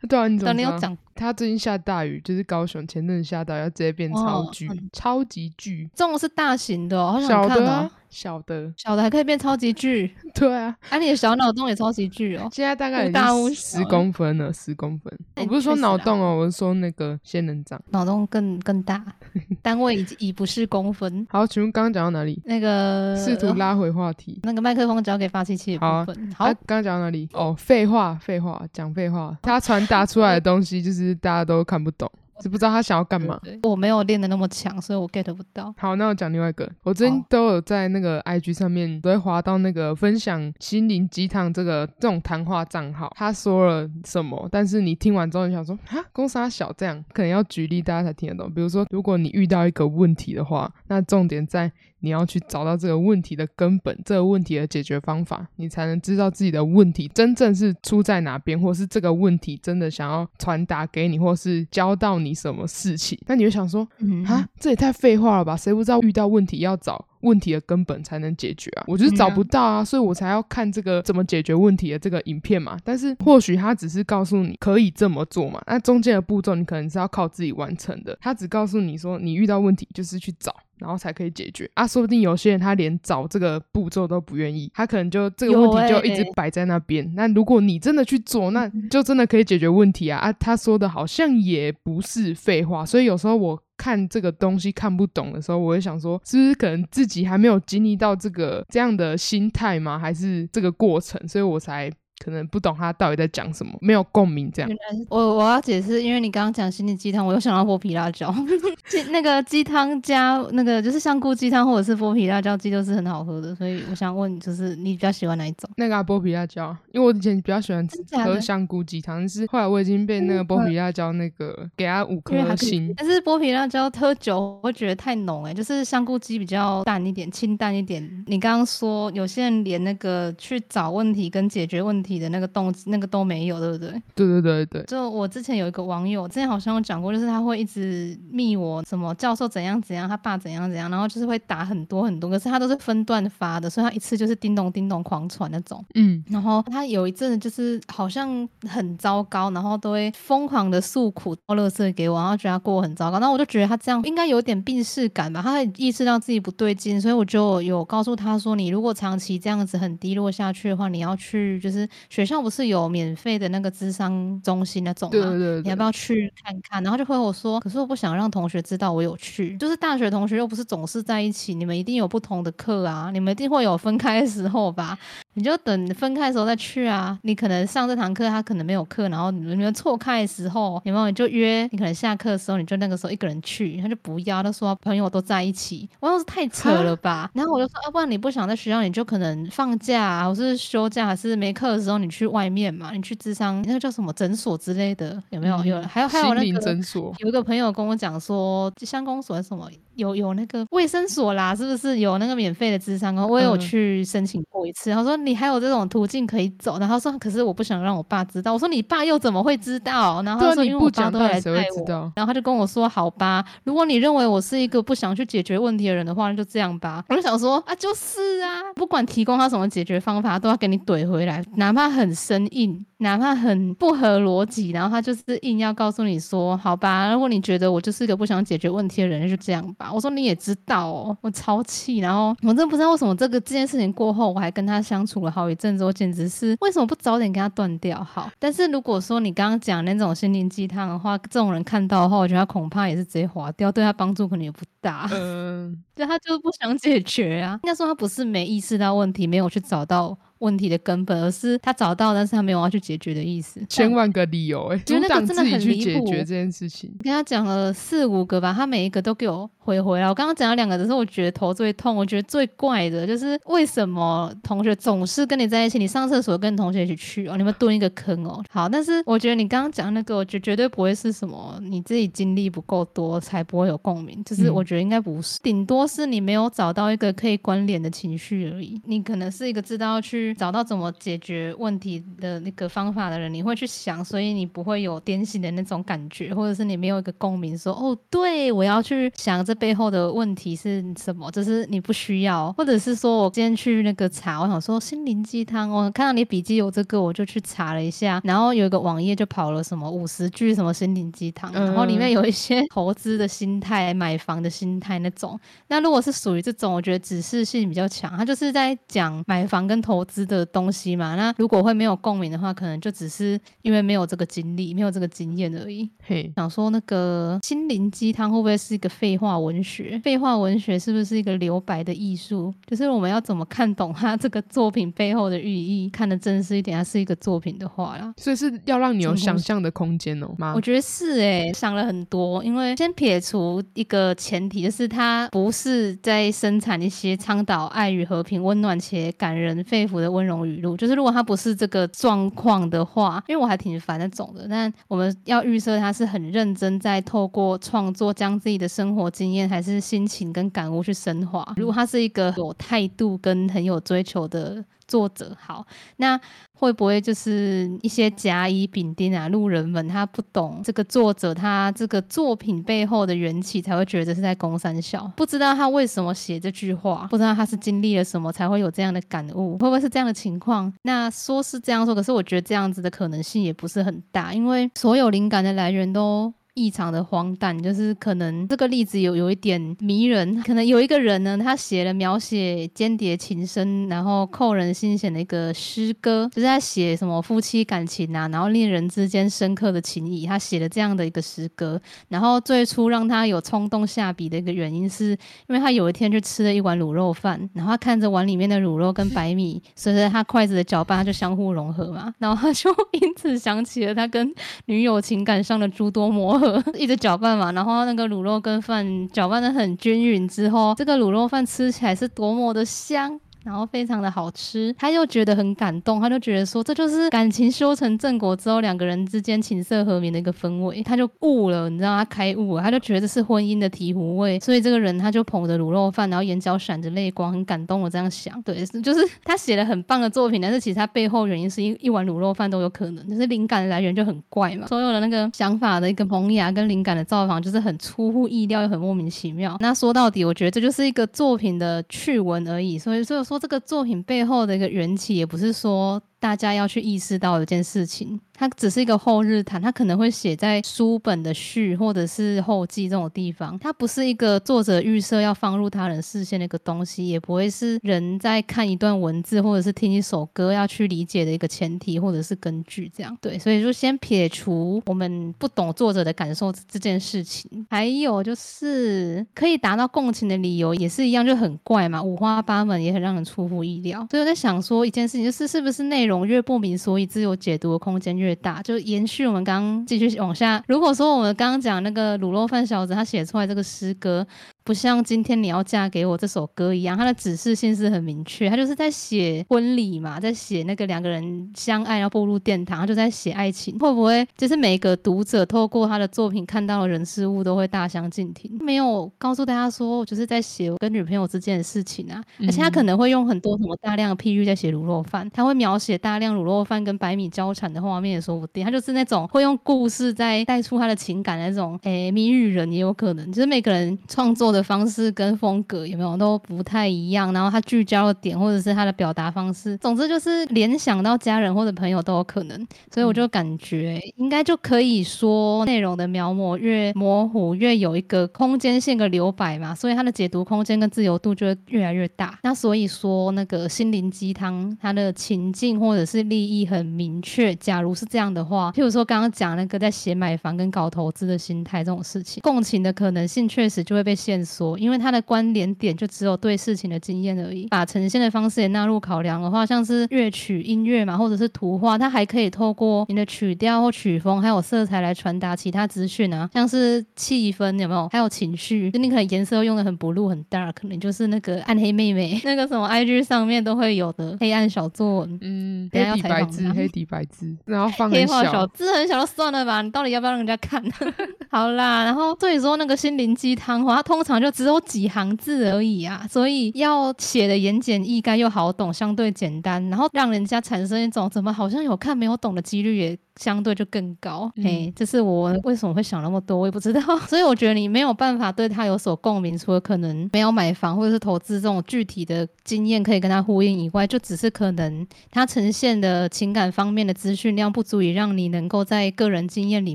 对啊，你怎么知道？他最近下大雨，就是高雄前阵下大雨，要直接变超巨，超级巨。这种是大型的，好想看哦。小的，小的还可以变超级巨。对啊，啊，你的小脑洞也超级巨哦。现在大概大十公分了，十公分。我不是说脑洞哦，我是说那个仙人掌，脑洞更更大，单位已已不是公分。好，请问刚刚讲到哪里？那个试图拉回话题，那个麦克风交给发气器的部分。好，刚刚讲到哪里？哦，废话，废话，讲废话。他传达出来的东西就是大家都看不懂。是不知道他想要干嘛。我没有练的那么强，所以我 get 不到。好，那我讲另外一个。我最近都有在那个 IG 上面都会滑到那个分享心灵鸡汤这个 这种谈话账号，他说了什么？但是你听完之后，你想说啊，公司小这样，可能要举例大家才听得懂。比如说，如果你遇到一个问题的话，那重点在。你要去找到这个问题的根本，这个问题的解决方法，你才能知道自己的问题真正是出在哪边，或是这个问题真的想要传达给你，或是教到你什么事情。那你会想说，啊，这也太废话了吧？谁不知道遇到问题要找问题的根本才能解决啊？我就是找不到啊，所以我才要看这个怎么解决问题的这个影片嘛。但是或许他只是告诉你可以这么做嘛，那中间的步骤你可能是要靠自己完成的。他只告诉你说，你遇到问题就是去找。然后才可以解决啊！说不定有些人他连找这个步骤都不愿意，他可能就这个问题就一直摆在那边。那如果你真的去做，那就真的可以解决问题啊！啊，他说的好像也不是废话。所以有时候我看这个东西看不懂的时候，我会想说，是不是可能自己还没有经历到这个这样的心态吗？还是这个过程？所以我才。可能不懂他到底在讲什么，没有共鸣这样。我我要解释，因为你刚刚讲心灵鸡汤，我又想到剥皮辣椒。鸡那个鸡汤加那个就是香菇鸡汤或者是剥皮辣椒鸡都是很好喝的，所以我想问，就是你比较喜欢哪一种？那个剥皮辣椒，因为我以前比较喜欢喝香菇鸡汤，但是后来我已经被那个剥皮辣椒那个给他五颗星。但是剥皮辣椒喝酒我会觉得太浓哎，就是香菇鸡比较淡一点，清淡一点。你刚刚说有些人连那个去找问题跟解决问题。你的那个动那个都没有，对不对？对对对对。就我之前有一个网友，之前好像有讲过，就是他会一直密我什么教授怎样怎样，他爸怎样怎样，然后就是会打很多很多，可是他都是分段发的，所以他一次就是叮咚叮咚狂传那种。嗯。然后他有一阵就是好像很糟糕，然后都会疯狂的诉苦、倒垃圾给我，然后觉得他过得很糟糕。那我就觉得他这样应该有点病逝感吧，他会意识到自己不对劲，所以我就有告诉他说，你如果长期这样子很低落下去的话，你要去就是。学校不是有免费的那个智商中心那种吗？对对对，你要不要去看看？然后就回我说，可是我不想让同学知道我有去。就是大学同学又不是总是在一起，你们一定有不同的课啊，你们一定会有分开的时候吧？你就等分开的时候再去啊。你可能上这堂课，他可能没有课，然后你们错开的时候，有没有你就约？你可能下课的时候，你就那个时候一个人去，他就不要，他说朋友都在一起。我要是太扯了吧？然后我就说，要不然你不想在学校，你就可能放假，啊或是休假，还是没课的时候。候，你去外面嘛，你去智商那个叫什么诊所之类的，有没有？有，还有还有那个诊所，有一个朋友跟我讲说，乡公所什么有有那个卫生所啦，是不是有那个免费的智商哦？我有嗯去申请过一次。他说你还有这种途径可以走，然后说可是我不想让我爸知道。我说你爸又怎么会知道？然后说因为我爸都来带我。然后他就跟我说：“好吧，如果你认为我是一个不想去解决问题的人的话，那就这样吧。”我就想说啊，就是啊，不管提供他什么解决方法，都要给你怼回来，哪怕很生硬，哪怕很不合逻辑，然后他就是硬要告诉你说：“好吧，如果你觉得我就是一个不想解决问题的人，那就这样吧。”我说你也知道哦，我超气，然后我真不知道为什么这个这件事情过后，我还跟他相处了好一阵子，我简直是为什么不早点跟他断掉好？但是如果说你刚刚讲那种心灵鸡汤的话，这种人看到的话，我觉得他恐怕也是直接划掉，对他帮助可能也不大。嗯，就他就是不想解决啊。应该说他不是没意识到问题，没有去找到问题的根本，而是他找到，但是他没有要去解决的意思。千万个理由哎，阻觉得那个挡自己去真的很离谱解决这件事情。跟他讲了四五个吧，他每一个都给我回回来。我刚刚讲了两个，只是我觉得头最痛，我觉得最怪的就是为什么同学总是跟你在一起，你上厕所跟同学一起去哦，你们蹲一个坑哦。好，但是我觉得你刚刚讲那个，我觉得绝对不会是什么你自己经历不够多才不会有共鸣，就是嗯我觉得应该不是，顶多是你没有找到一个可以关联的情绪而已。你可能是一个知道去找到怎么解决问题的那个方法的人，你会去想，所以你不会有癫痫的那种感觉，或者是你没有一个共鸣，说哦，对我要去想这背后的问题是什么，就是你不需要，或者是说我今天去那个查，我想说心灵鸡汤，我看到你笔记有这个，我就去查了一下，然后有一个网页就跑了什么五十句什么心灵鸡汤，然后里面有一些 投资的心态、买房的心态那种。那如果是属于这种，我觉得指示性比较强，他就是在讲买房跟投资的东西嘛。那如果会没有共鸣的话，可能就只是因为没有这个经历、没有这个经验而已。嘿，想说那个心灵鸡汤会不会是一个废话文学？废话文学是不是一个留白的艺术？就是我们要怎么看懂它这个作品背后的寓意，看得真实一点，它是一个作品的话啦。所以是要让你有想象的空间哦吗我？觉得是诶、想了很多。因为先撇除一个前提，就是它不是在生产一些倡导爱与和平、温暖且感人肺腑的温柔语录。就是如果他不是这个状况的话，因为我还挺烦那种的。但我们要预设他是很认真在透过创作将自己的生活经验、还是心情跟感悟去升华。如果他是一个有态度跟很有追求的作者，好，那会不会就是一些甲乙丙丁啊路人们他不懂这个作者他这个作品背后的缘起，才会觉得是在攻三小，不知道他为什么写这句话，不知道他是经历了什么才会有这样的感悟，会不会是这样的情况？那说是这样说，可是我觉得这样子的可能性也不是很大，因为所有灵感的来源都。异常的荒诞，就是可能这个例子有有一点迷人。可能有一个人呢，他写了描写间谍情深，然后扣人心弦的一个诗歌，就是他写什么夫妻感情啊，然后恋人之间深刻的情谊，他写了这样的一个诗歌。然后最初让他有冲动下笔的一个原因，是因为他有一天去吃了一碗卤肉饭，然后他看着碗里面的卤肉跟白米随着他筷子的搅拌，他就相互融合嘛，然后他就 因此想起了他跟女友情感上的诸多磨 一直搅拌嘛，然后那个卤肉跟饭搅拌的很均匀之后，这个卤肉饭吃起来是多么的香。然后非常的好吃，他又觉得很感动，他就觉得说这就是感情修成正果之后两个人之间琴瑟和鸣的一个氛围，他就悟了，你知道他开悟了，他就觉得是婚姻的醍醐味，所以这个人他就捧着卤肉饭，然后眼角闪着泪光，很感动我这样想，对，就是 他写了很棒的作品，但是其实他背后原因是一一碗卤肉饭都有可能，就是灵感的来源就很怪嘛，所有的那个想法的一个萌芽跟灵感的造访就是很出乎意料又很莫名其妙。那说到底，我觉得这就是一个作品的趣闻而已，所以所以说说这个作品背后的一个缘起，也不是说大家要去意识到有件事情，它只是一个后日谈，它可能会写在书本的序或者是后记这种地方，它不是一个作者预设要放入他人视线的一个东西，也不会是人在看一段文字或者是听一首歌要去理解的一个前提或者是根据，这样。对，所以就先撇除我们不懂作者的感受这件事情，还有就是可以达到共情的理由也是一样，就很怪嘛，五花八门，也很让人出乎意料。所以我在想说一件事情，就是是不是内容越不明所以，自由解读的空间越大？就延续我们刚刚继续往下，如果说我们刚刚讲那个卤肉饭小子他写出来这个诗歌，不像今天你要嫁给我这首歌一样，它的指示性是很明确，它就是在写婚礼嘛，在写那个两个人相爱要步入殿堂，他就在写爱情。会不会就是每个读者透过他的作品看到的人事物都会大相径庭？没有告诉大家说，我就是在写我跟女朋友之间的事情啊，而且他可能会用很多什么大量的譬喻在写卤肉饭，他会描写大量卤肉饭跟白米交缠的画面也说不定，他就是那种会用故事在带出他的情感的那种，诶，谜语人也有可能，就是每个人创作。的方式跟风格有没有都不太一样，然后他聚焦的点或者是他的表达方式，总之就是联想到家人或者朋友都有可能，所以我就感觉应该就可以说内容的描摹越模糊，越有一个空间性的留白嘛，所以他的解读空间跟自由度就会越来越大。那所以说那个心灵鸡汤，它的情境或者是利益很明确。假如是这样的话，譬如说刚刚讲那个在写买房跟搞投资的心态这种事情，共情的可能性确实就会被限。说，因为它的关联点就只有对事情的经验而已。把呈现的方式也纳入考量的话，像是乐曲、音乐嘛，或者是图画，它还可以透过你的曲调或曲风，还有色彩来传达其他资讯啊，像是气氛有没有？还有情绪，就你可能颜色用的很 blue 很 dark，可能就是那个暗黑妹妹，那个什么 IG 上面都会有的黑暗小作文，嗯，黑底白字，黑 底白字，然后放黑化小字很小就算了吧，你到底要不要让人家看？好啦，然后所以说那个心灵鸡汤话，它通常。就只有几行字而已啊，所以要写的言简意赅又好懂，相对简单，然后让人家产生一种怎么好像有看没有懂的几率也。相对就更高，嘿，这是我为什么会想那么多，我也不知道。所以我觉得你没有办法对他有所共鸣，除了可能没有买房或者是投资这种具体的经验可以跟他呼应以外，就只是可能他呈现的情感方面的资讯量不足以让你能够在个人经验里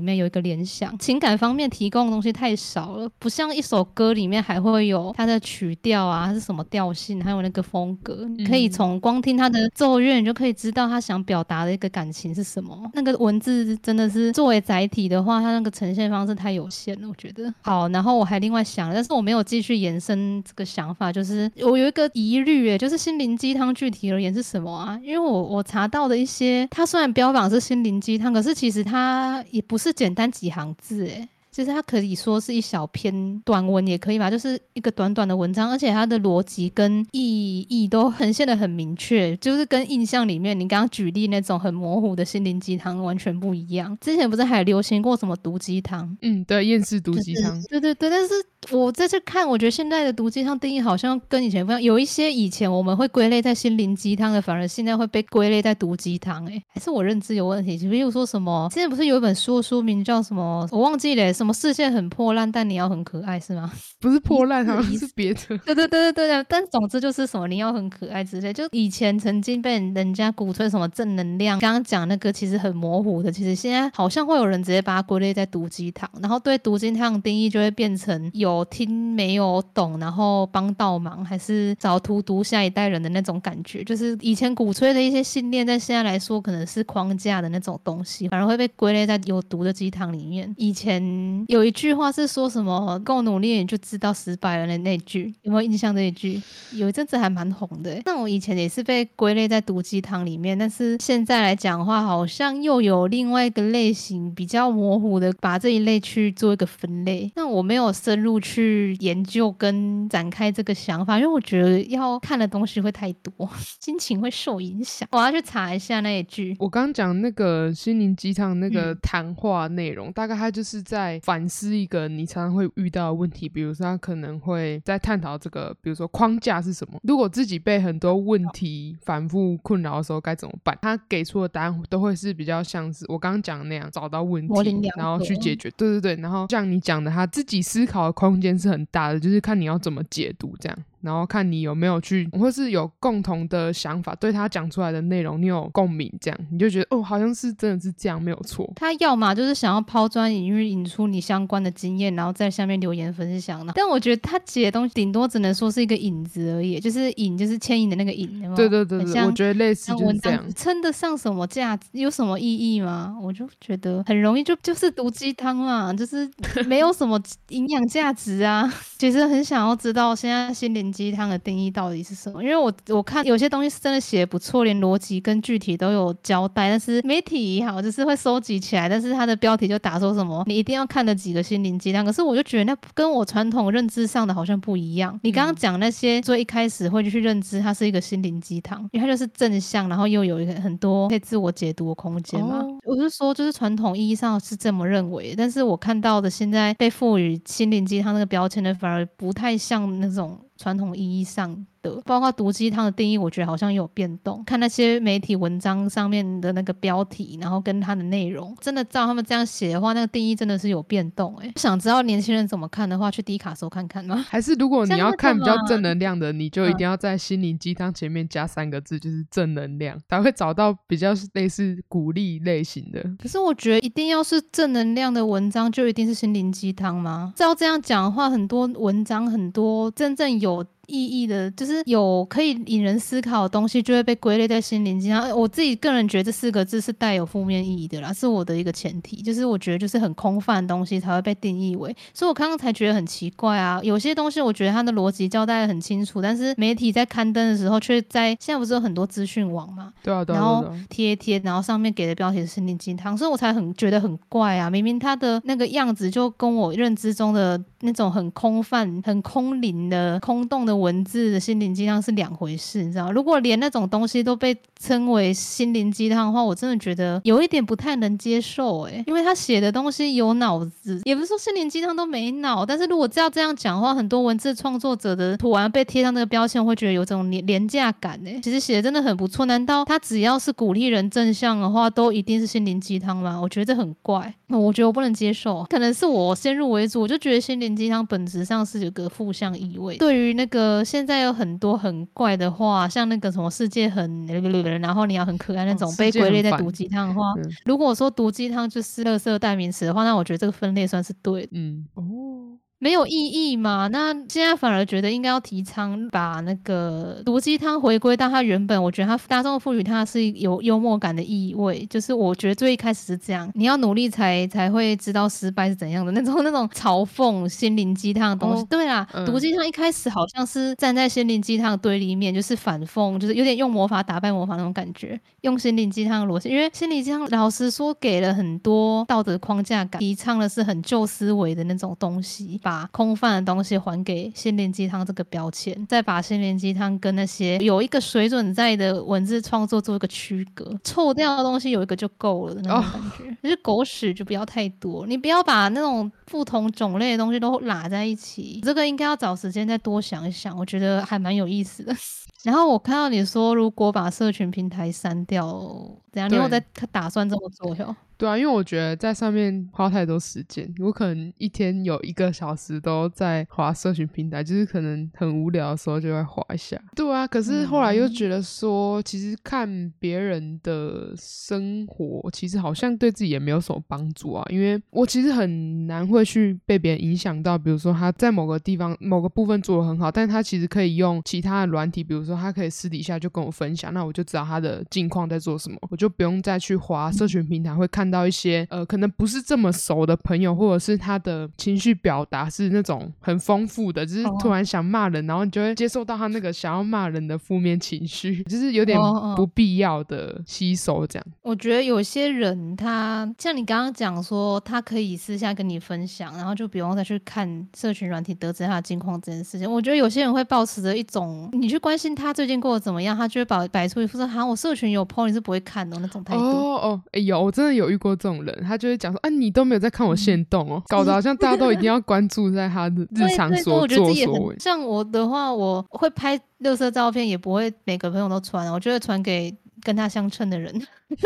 面有一个联想。情感方面提供的东西太少了，不像一首歌里面还会有它的曲调啊，是什么调性，还有那个风格，你可以从光听他的奏乐，你就可以知道他想表达的一个感情是什么。那个文。文字真的是作为载体的话，它那个呈现方式太有限了，我觉得。好，然后我还另外想，但是我没有继续延伸这个想法，就是我有一个疑虑，诶，就是心灵鸡汤具体而言是什么啊？因为我我查到的一些，它虽然标榜是心灵鸡汤，可是其实它也不是简单几行字，诶。其实它可以说是一小篇短文，也可以嘛，就是一个短短的文章，而且它的逻辑跟意义都呈现的很明确，就是跟印象里面你刚刚举例那种很模糊的心灵鸡汤完全不一样。之前不是还流行过什么毒鸡汤？嗯，对，厌世毒鸡汤。对对对，但是我在这看，我觉得现在的毒鸡汤定义好像跟以前不一样，有一些以前我们会归类在心灵鸡汤的，反而现在会被归类在毒鸡汤。哎，还是我认知有问题？比如说什么？现在不是有一本书，书名叫什么？我忘记了什么。什么视线很破烂，但你要很可爱是吗？不是破烂，好像 是别的。对对对对对但总之就是什么你要很可爱之类。就以前曾经被人家鼓吹什么正能量，刚刚讲那个其实很模糊的，其实现在好像会有人直接把它归类在毒鸡汤，然后对毒鸡汤的定义就会变成有听没有懂，然后帮倒忙，还是找荼毒下一代人的那种感觉。就是以前鼓吹的一些信念，在现在来说可能是框架的那种东西，反而会被归类在有毒的鸡汤里面。以前。有一句话是说什么够努力你就知道失败了的那句有没有印象这一句？有一阵子还蛮红的。那我以前也是被归类在毒鸡汤里面，但是现在来讲的话，好像又有另外一个类型比较模糊的，把这一类去做一个分类。那我没有深入去研究跟展开这个想法，因为我觉得要看的东西会太多，心情会受影响。我要去查一下那一句。我刚讲那个心灵鸡汤那个谈话内容，大概它就是在。反思一个你常常会遇到的问题，比如说他可能会在探讨这个，比如说框架是什么。如果自己被很多问题反复困扰的时候该怎么办？他给出的答案都会是比较像是我刚刚讲的那样，找到问题，然后去解决。对对对，然后像你讲的，他自己思考的空间是很大的，就是看你要怎么解读这样。然后看你有没有去，或是有共同的想法，对他讲出来的内容你有共鸣，这样你就觉得哦，好像是真的是这样，没有错。他要么就是想要抛砖引玉，引出你相关的经验，然后在下面留言分享呢。但我觉得他写的东西顶多只能说是一个引子而已，就是引，就是牵引的那个引。对对对对，我觉得类似就是这样。称得上什么价值？有什么意义吗？我就觉得很容易就就是毒鸡汤嘛，就是没有什么营养价值啊。其实很想要知道现在心灵。灵鸡汤的定义到底是什么？因为我我看有些东西是真的写不错，连逻辑跟具体都有交代，但是媒体也好，就是会收集起来，但是它的标题就打说什么你一定要看的几个心灵鸡汤，可是我就觉得那跟我传统认知上的好像不一样。你刚刚讲那些最一开始会去认知它是一个心灵鸡汤，因为它就是正向，然后又有一个很多可以自我解读的空间嘛。我是说，就是传统意义上是这么认为，但是我看到的现在被赋予心灵鸡汤那个标签的，反而不太像那种传统意义上。的，包括毒鸡汤的定义，我觉得好像有变动。看那些媒体文章上面的那个标题，然后跟它的内容，真的照他们这样写的话，那个定义真的是有变动。哎，想知道年轻人怎么看的话，去低卡搜看看吗？还是如果你要看比较正能量的，你就一定要在心灵鸡汤前面加三个字，就是正能量，才会找到比较类似鼓励类型的。可是我觉得一定要是正能量的文章，就一定是心灵鸡汤吗？照这样讲的话，很多文章，很多真正有。意义的，就是有可以引人思考的东西，就会被归类在心灵鸡汤。我自己个人觉得这四个字是带有负面意义的啦，是我的一个前提。就是我觉得就是很空泛的东西才会被定义为，所以我刚刚才觉得很奇怪啊。有些东西我觉得它的逻辑交代的很清楚，但是媒体在刊登的时候，却在现在不是有很多资讯网嘛？对啊，然后贴贴，然后上面给的标题是心灵鸡汤，所以我才很觉得很怪啊。明明它的那个样子就跟我认知中的那种很空泛、很空灵的空洞的。文字的心灵鸡汤是两回事，你知道？如果连那种东西都被称为心灵鸡汤的话，我真的觉得有一点不太能接受诶，因为他写的东西有脑子，也不是说心灵鸡汤都没脑，但是如果要这样讲的话，很多文字创作者的图案被贴上那个标签，会觉得有种廉廉价感诶。其实写的真的很不错，难道他只要是鼓励人正向的话，都一定是心灵鸡汤吗？我觉得这很怪，我觉得我不能接受，可能是我先入为主，我就觉得心灵鸡汤本质上是有个负向意味，对于那个。呃，现在有很多很怪的话，像那个什么世界很，然后你要很可爱那种被归类在毒鸡汤的话，如果说毒鸡汤就是垃圾代名词的话，那我觉得这个分类算是对的。嗯，哦。没有意义嘛？那现在反而觉得应该要提倡把那个毒鸡汤回归到它原本。我觉得它大众赋予它是有幽默感的意味，就是我觉得最一开始是这样，你要努力才才会知道失败是怎样的那种那种嘲讽心灵鸡汤的东西。对啦，毒鸡汤一开始好像是站在心灵鸡汤的对立面，就是反讽，就是有点用魔法打败魔法那种感觉，用心灵鸡汤的逻辑。因为心灵鸡汤老实说给了很多道德框架感，提倡的是很旧思维的那种东西。把空泛的东西还给心灵鸡汤这个标签，再把心灵鸡汤跟那些有一个水准在的文字创作做一个区隔，臭掉的东西有一个就够了的那种感觉。就是狗屎就不要太多，你不要把那种不同种类的东西都拉在一起。这个应该要找时间再多想一想，我觉得还蛮有意思的。然后我看到你说，如果把社群平台删掉，怎样？你有在打算这么做哟？对啊，因为我觉得在上面花太多时间，我可能一天有一个小时都在划社群平台，就是可能很无聊的时候就会划一下。对啊，可是后来又觉得说，其实看别人的生活，其实好像对自己也没有什么帮助啊。因为我其实很难会去被别人影响到，比如说他在某个地方某个部分做的很好，但他其实可以用其他的软体，比如说他可以私底下就跟我分享，那我就知道他的近况在做什么，我就不用再去划社群平台会看。到一些呃，可能不是这么熟的朋友，或者是他的情绪表达是那种很丰富的，就是突然想骂人，然后你就会接受到他那个想要骂人的负面情绪，就是有点不必要的吸收这样。我觉得有些人他像你刚刚讲说，他可以私下跟你分享，然后就不用再去看社群软体得知他的近况这件事情。我觉得有些人会保持着一种，你去关心他最近过得怎么样，他就会摆摆出一副说，哈，我社群有 po 你是不会看的那种态度。哦哦，哎有，我真的有遇。过这种人，他就会讲说：“啊，你都没有在看我现动哦，搞得好像大家都一定要关注在他的 日常所作所为。”像我的话，我会拍六色照片，也不会每个朋友都传，我就会传给。跟他相称的人，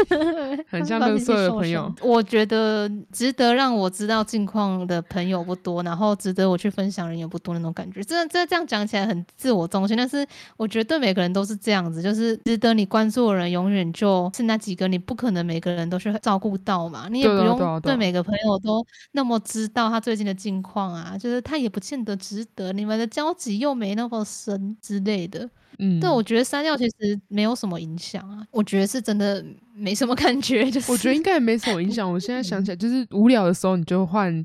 很像乐色的朋友。我觉得值得让我知道近况的朋友不多，然后值得我去分享人也不多那种感觉。真的这这样讲起来很自我中心，但是我觉得对每个人都是这样子，就是值得你关注的人永远就是那几个，你不可能每个人都去照顾到嘛，你也不用对每个朋友都那么知道他最近的近况啊，就是他也不见得值得，你们的交集又没那么深之类的。嗯，对，我觉得删掉其实没有什么影响啊，我觉得是真的没什么感觉，就是我觉得应该也没什么影响。我现在想起来，就是无聊的时候你就换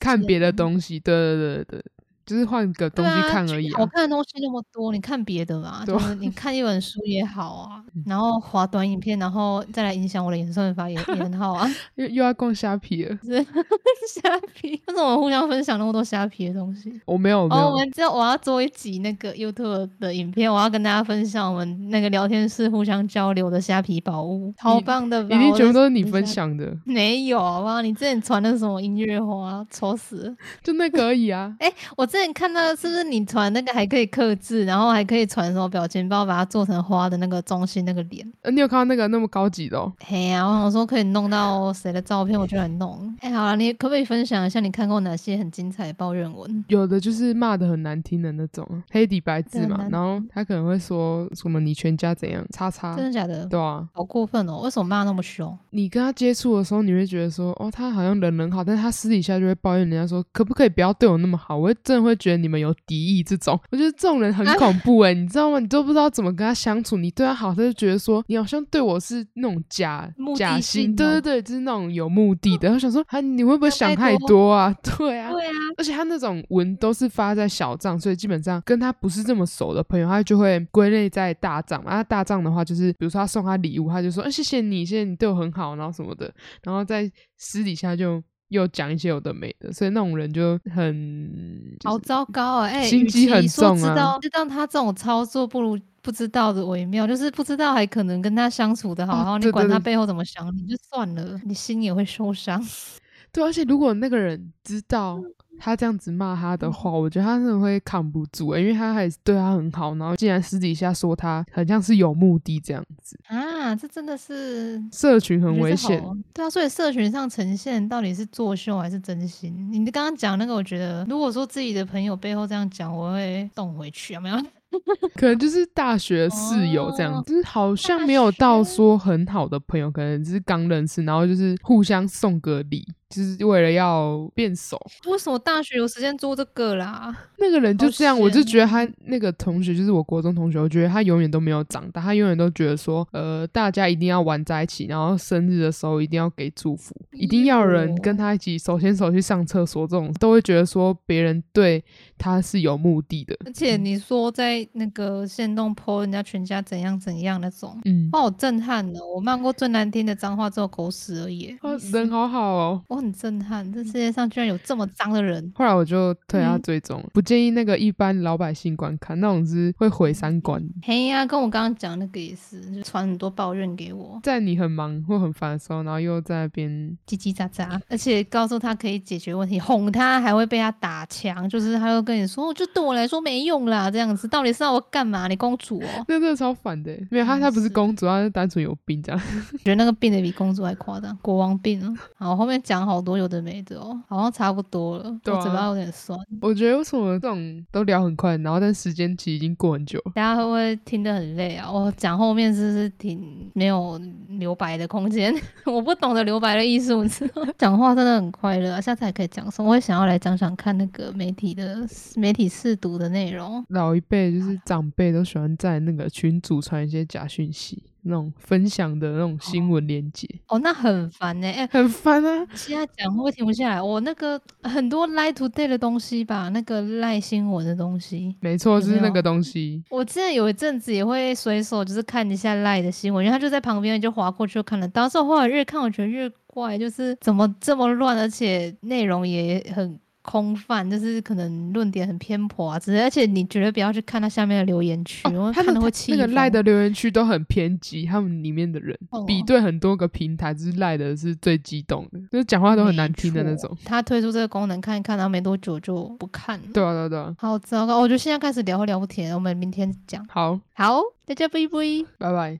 看别的东西，对对对对。就是换个东西看而已好啊。看的东西那么多，你看别的嘛，就是你看一本书也好啊，然后划短影片，然后再来影响我的演算法也也很好啊。又又要逛虾皮了，是 虾皮，为什么互相分享那么多虾皮的东西？我没有没哦，我们知道我要做一集那个 YouTube 的影片，我要跟大家分享我们那个聊天室互相交流的虾皮宝物，超棒的吧？一定全部都是你分。享的，没有好不好？你之前传的什么音乐花，丑死了！就那个而已啊。哎我之前看到是不是你传那个还可以刻字，然后还可以传什么表情包，把它做成花的那个中心那个脸。呃你有看到那个那么高级的哦？嘿呀、我想说可以弄到谁的照片，我就来弄。哎、好了，你可不可以分享一下你看过哪些很精彩的抱怨文？有的就是骂的很难听的那种，黑底白字嘛然后他可能会说什么你全家怎样，叉叉真，的假的？对啊。好过分哦！为什么骂那么凶？你跟他接触的时候，你会觉得说，哦，他好像人很好，但是他私底下就会抱怨人家说，可不可以不要对我那么好？我会真的会觉得你们有敌意。这种，我觉得这种人很恐怖哎、你知道吗？你都不知道怎么跟他相处，你对他好，他就觉得说你好像对我是那种假假心，对哦对对，就是那种有目的的。我想说，啊，你会不会想想太太多啊？对啊，对啊，而且他那种文都是发在小账，所以基本上跟他不是这么熟的朋友，他就会归类在大账嘛。那大账的话，就是比如说他送他礼物，他就说，嗯、谢谢你，谢谢你对我很好，然后什么的，然后在私底下就又讲一些有的没的，所以那种人就很好糟糕啊！哎、心机很重啊知道知道他这种操作，不如不知道的微妙。就是不知道还可能跟他相处的好好，你管他背后怎么想，你就算了，你心也会受伤。对，而且如果那个人知道他这样子骂他的话，我觉得他真的会扛不住、欸，因为他还是对他很好，然后竟然私底下说他很像是有目的这样子，啊，这真的是社群很危险。对啊，所以社群上呈现到底是作秀还是真心？你刚刚讲那个，我觉得如果说自己的朋友背后这样讲，我会动回去有，没有？可能就是大学室友这样，哦就是好像大没有到学说很好的朋友，可能只是刚认识，然后就是互相送个礼，就是为了要变熟。为什么大学有时间做这个啦？那个人就这样，我就觉得他那个同学就是我国中同学，我觉得他永远都没有长大，他永远都觉得说，呃，大家一定要玩在一起，然后生日的时候一定要给祝福，一定要有人跟他一起手牵手去上厕所，这种都会觉得说别人对他是有目的的。而且你说在那个线动 po 人家全家怎样怎样那种，嗯，哇，好震撼哦！我骂过最难听的脏话只有狗屎而已。哦人好好哦。我很震撼，这世界上居然有这么脏的人。后来我就退他嗯追踪了，不建议那个一般老百姓观看，那种是会毁三观。嘿呀、跟我刚刚讲那个也是，就传很多抱怨给我，在你很忙或很烦的时候，然后又在那边，叽叽喳喳，而且告诉他可以解决问题，哄他还会被他打墙，就是他又跟你说，就对我来说没用啦，这样子，到底是要我干嘛？你公主哦，那真的超烦的欸。没有他，嗯他不是是公主，他是单纯有病这样。觉得那个病的比公主还夸张，国王病了。好，后面讲好多有的没的哦，好像差不多了，对啊我嘴巴有点酸。我觉得为什么这种都聊很快，然后但时间其实已经过很久了。大家会不会听得很累啊？我讲后面是不是挺没有留白的空间？我不懂得留白的艺术，你知道吗？讲话真的很快乐啊！下次还可以讲什么？我也想要来讲讲看那个媒体的媒体试读的内容。老一辈就是长辈都喜欢在那个群组传一些假讯息，那种分享的那种新闻链接，哦，那很烦呢、欸。很烦啊。现在讲会不会停不下来？我那个很多 Lie Today 的东西吧，那个赖新闻的东西，没错，就是那个东西。我之前有一阵子也会随手就是看一下赖的新闻，因为他就在旁边就划过去就看了。当时我后来越看，我觉得越怪，就是怎么这么乱，而且内容也很空泛，就是可能论点很偏颇啊只是。而且你绝对不要去看他下面的留言区，他的看了会气那个赖的留言区都很偏激，他们里面的人、哦比对很多个平台，就是赖的是最激动的，就是讲话都很难听的那种。他推出这个功能看一看，然后没多久就不看了。对啊，对啊，对啊。好糟糕！我觉得现在开始聊会聊不甜，我们明天讲。好，好，大家拜拜。拜拜。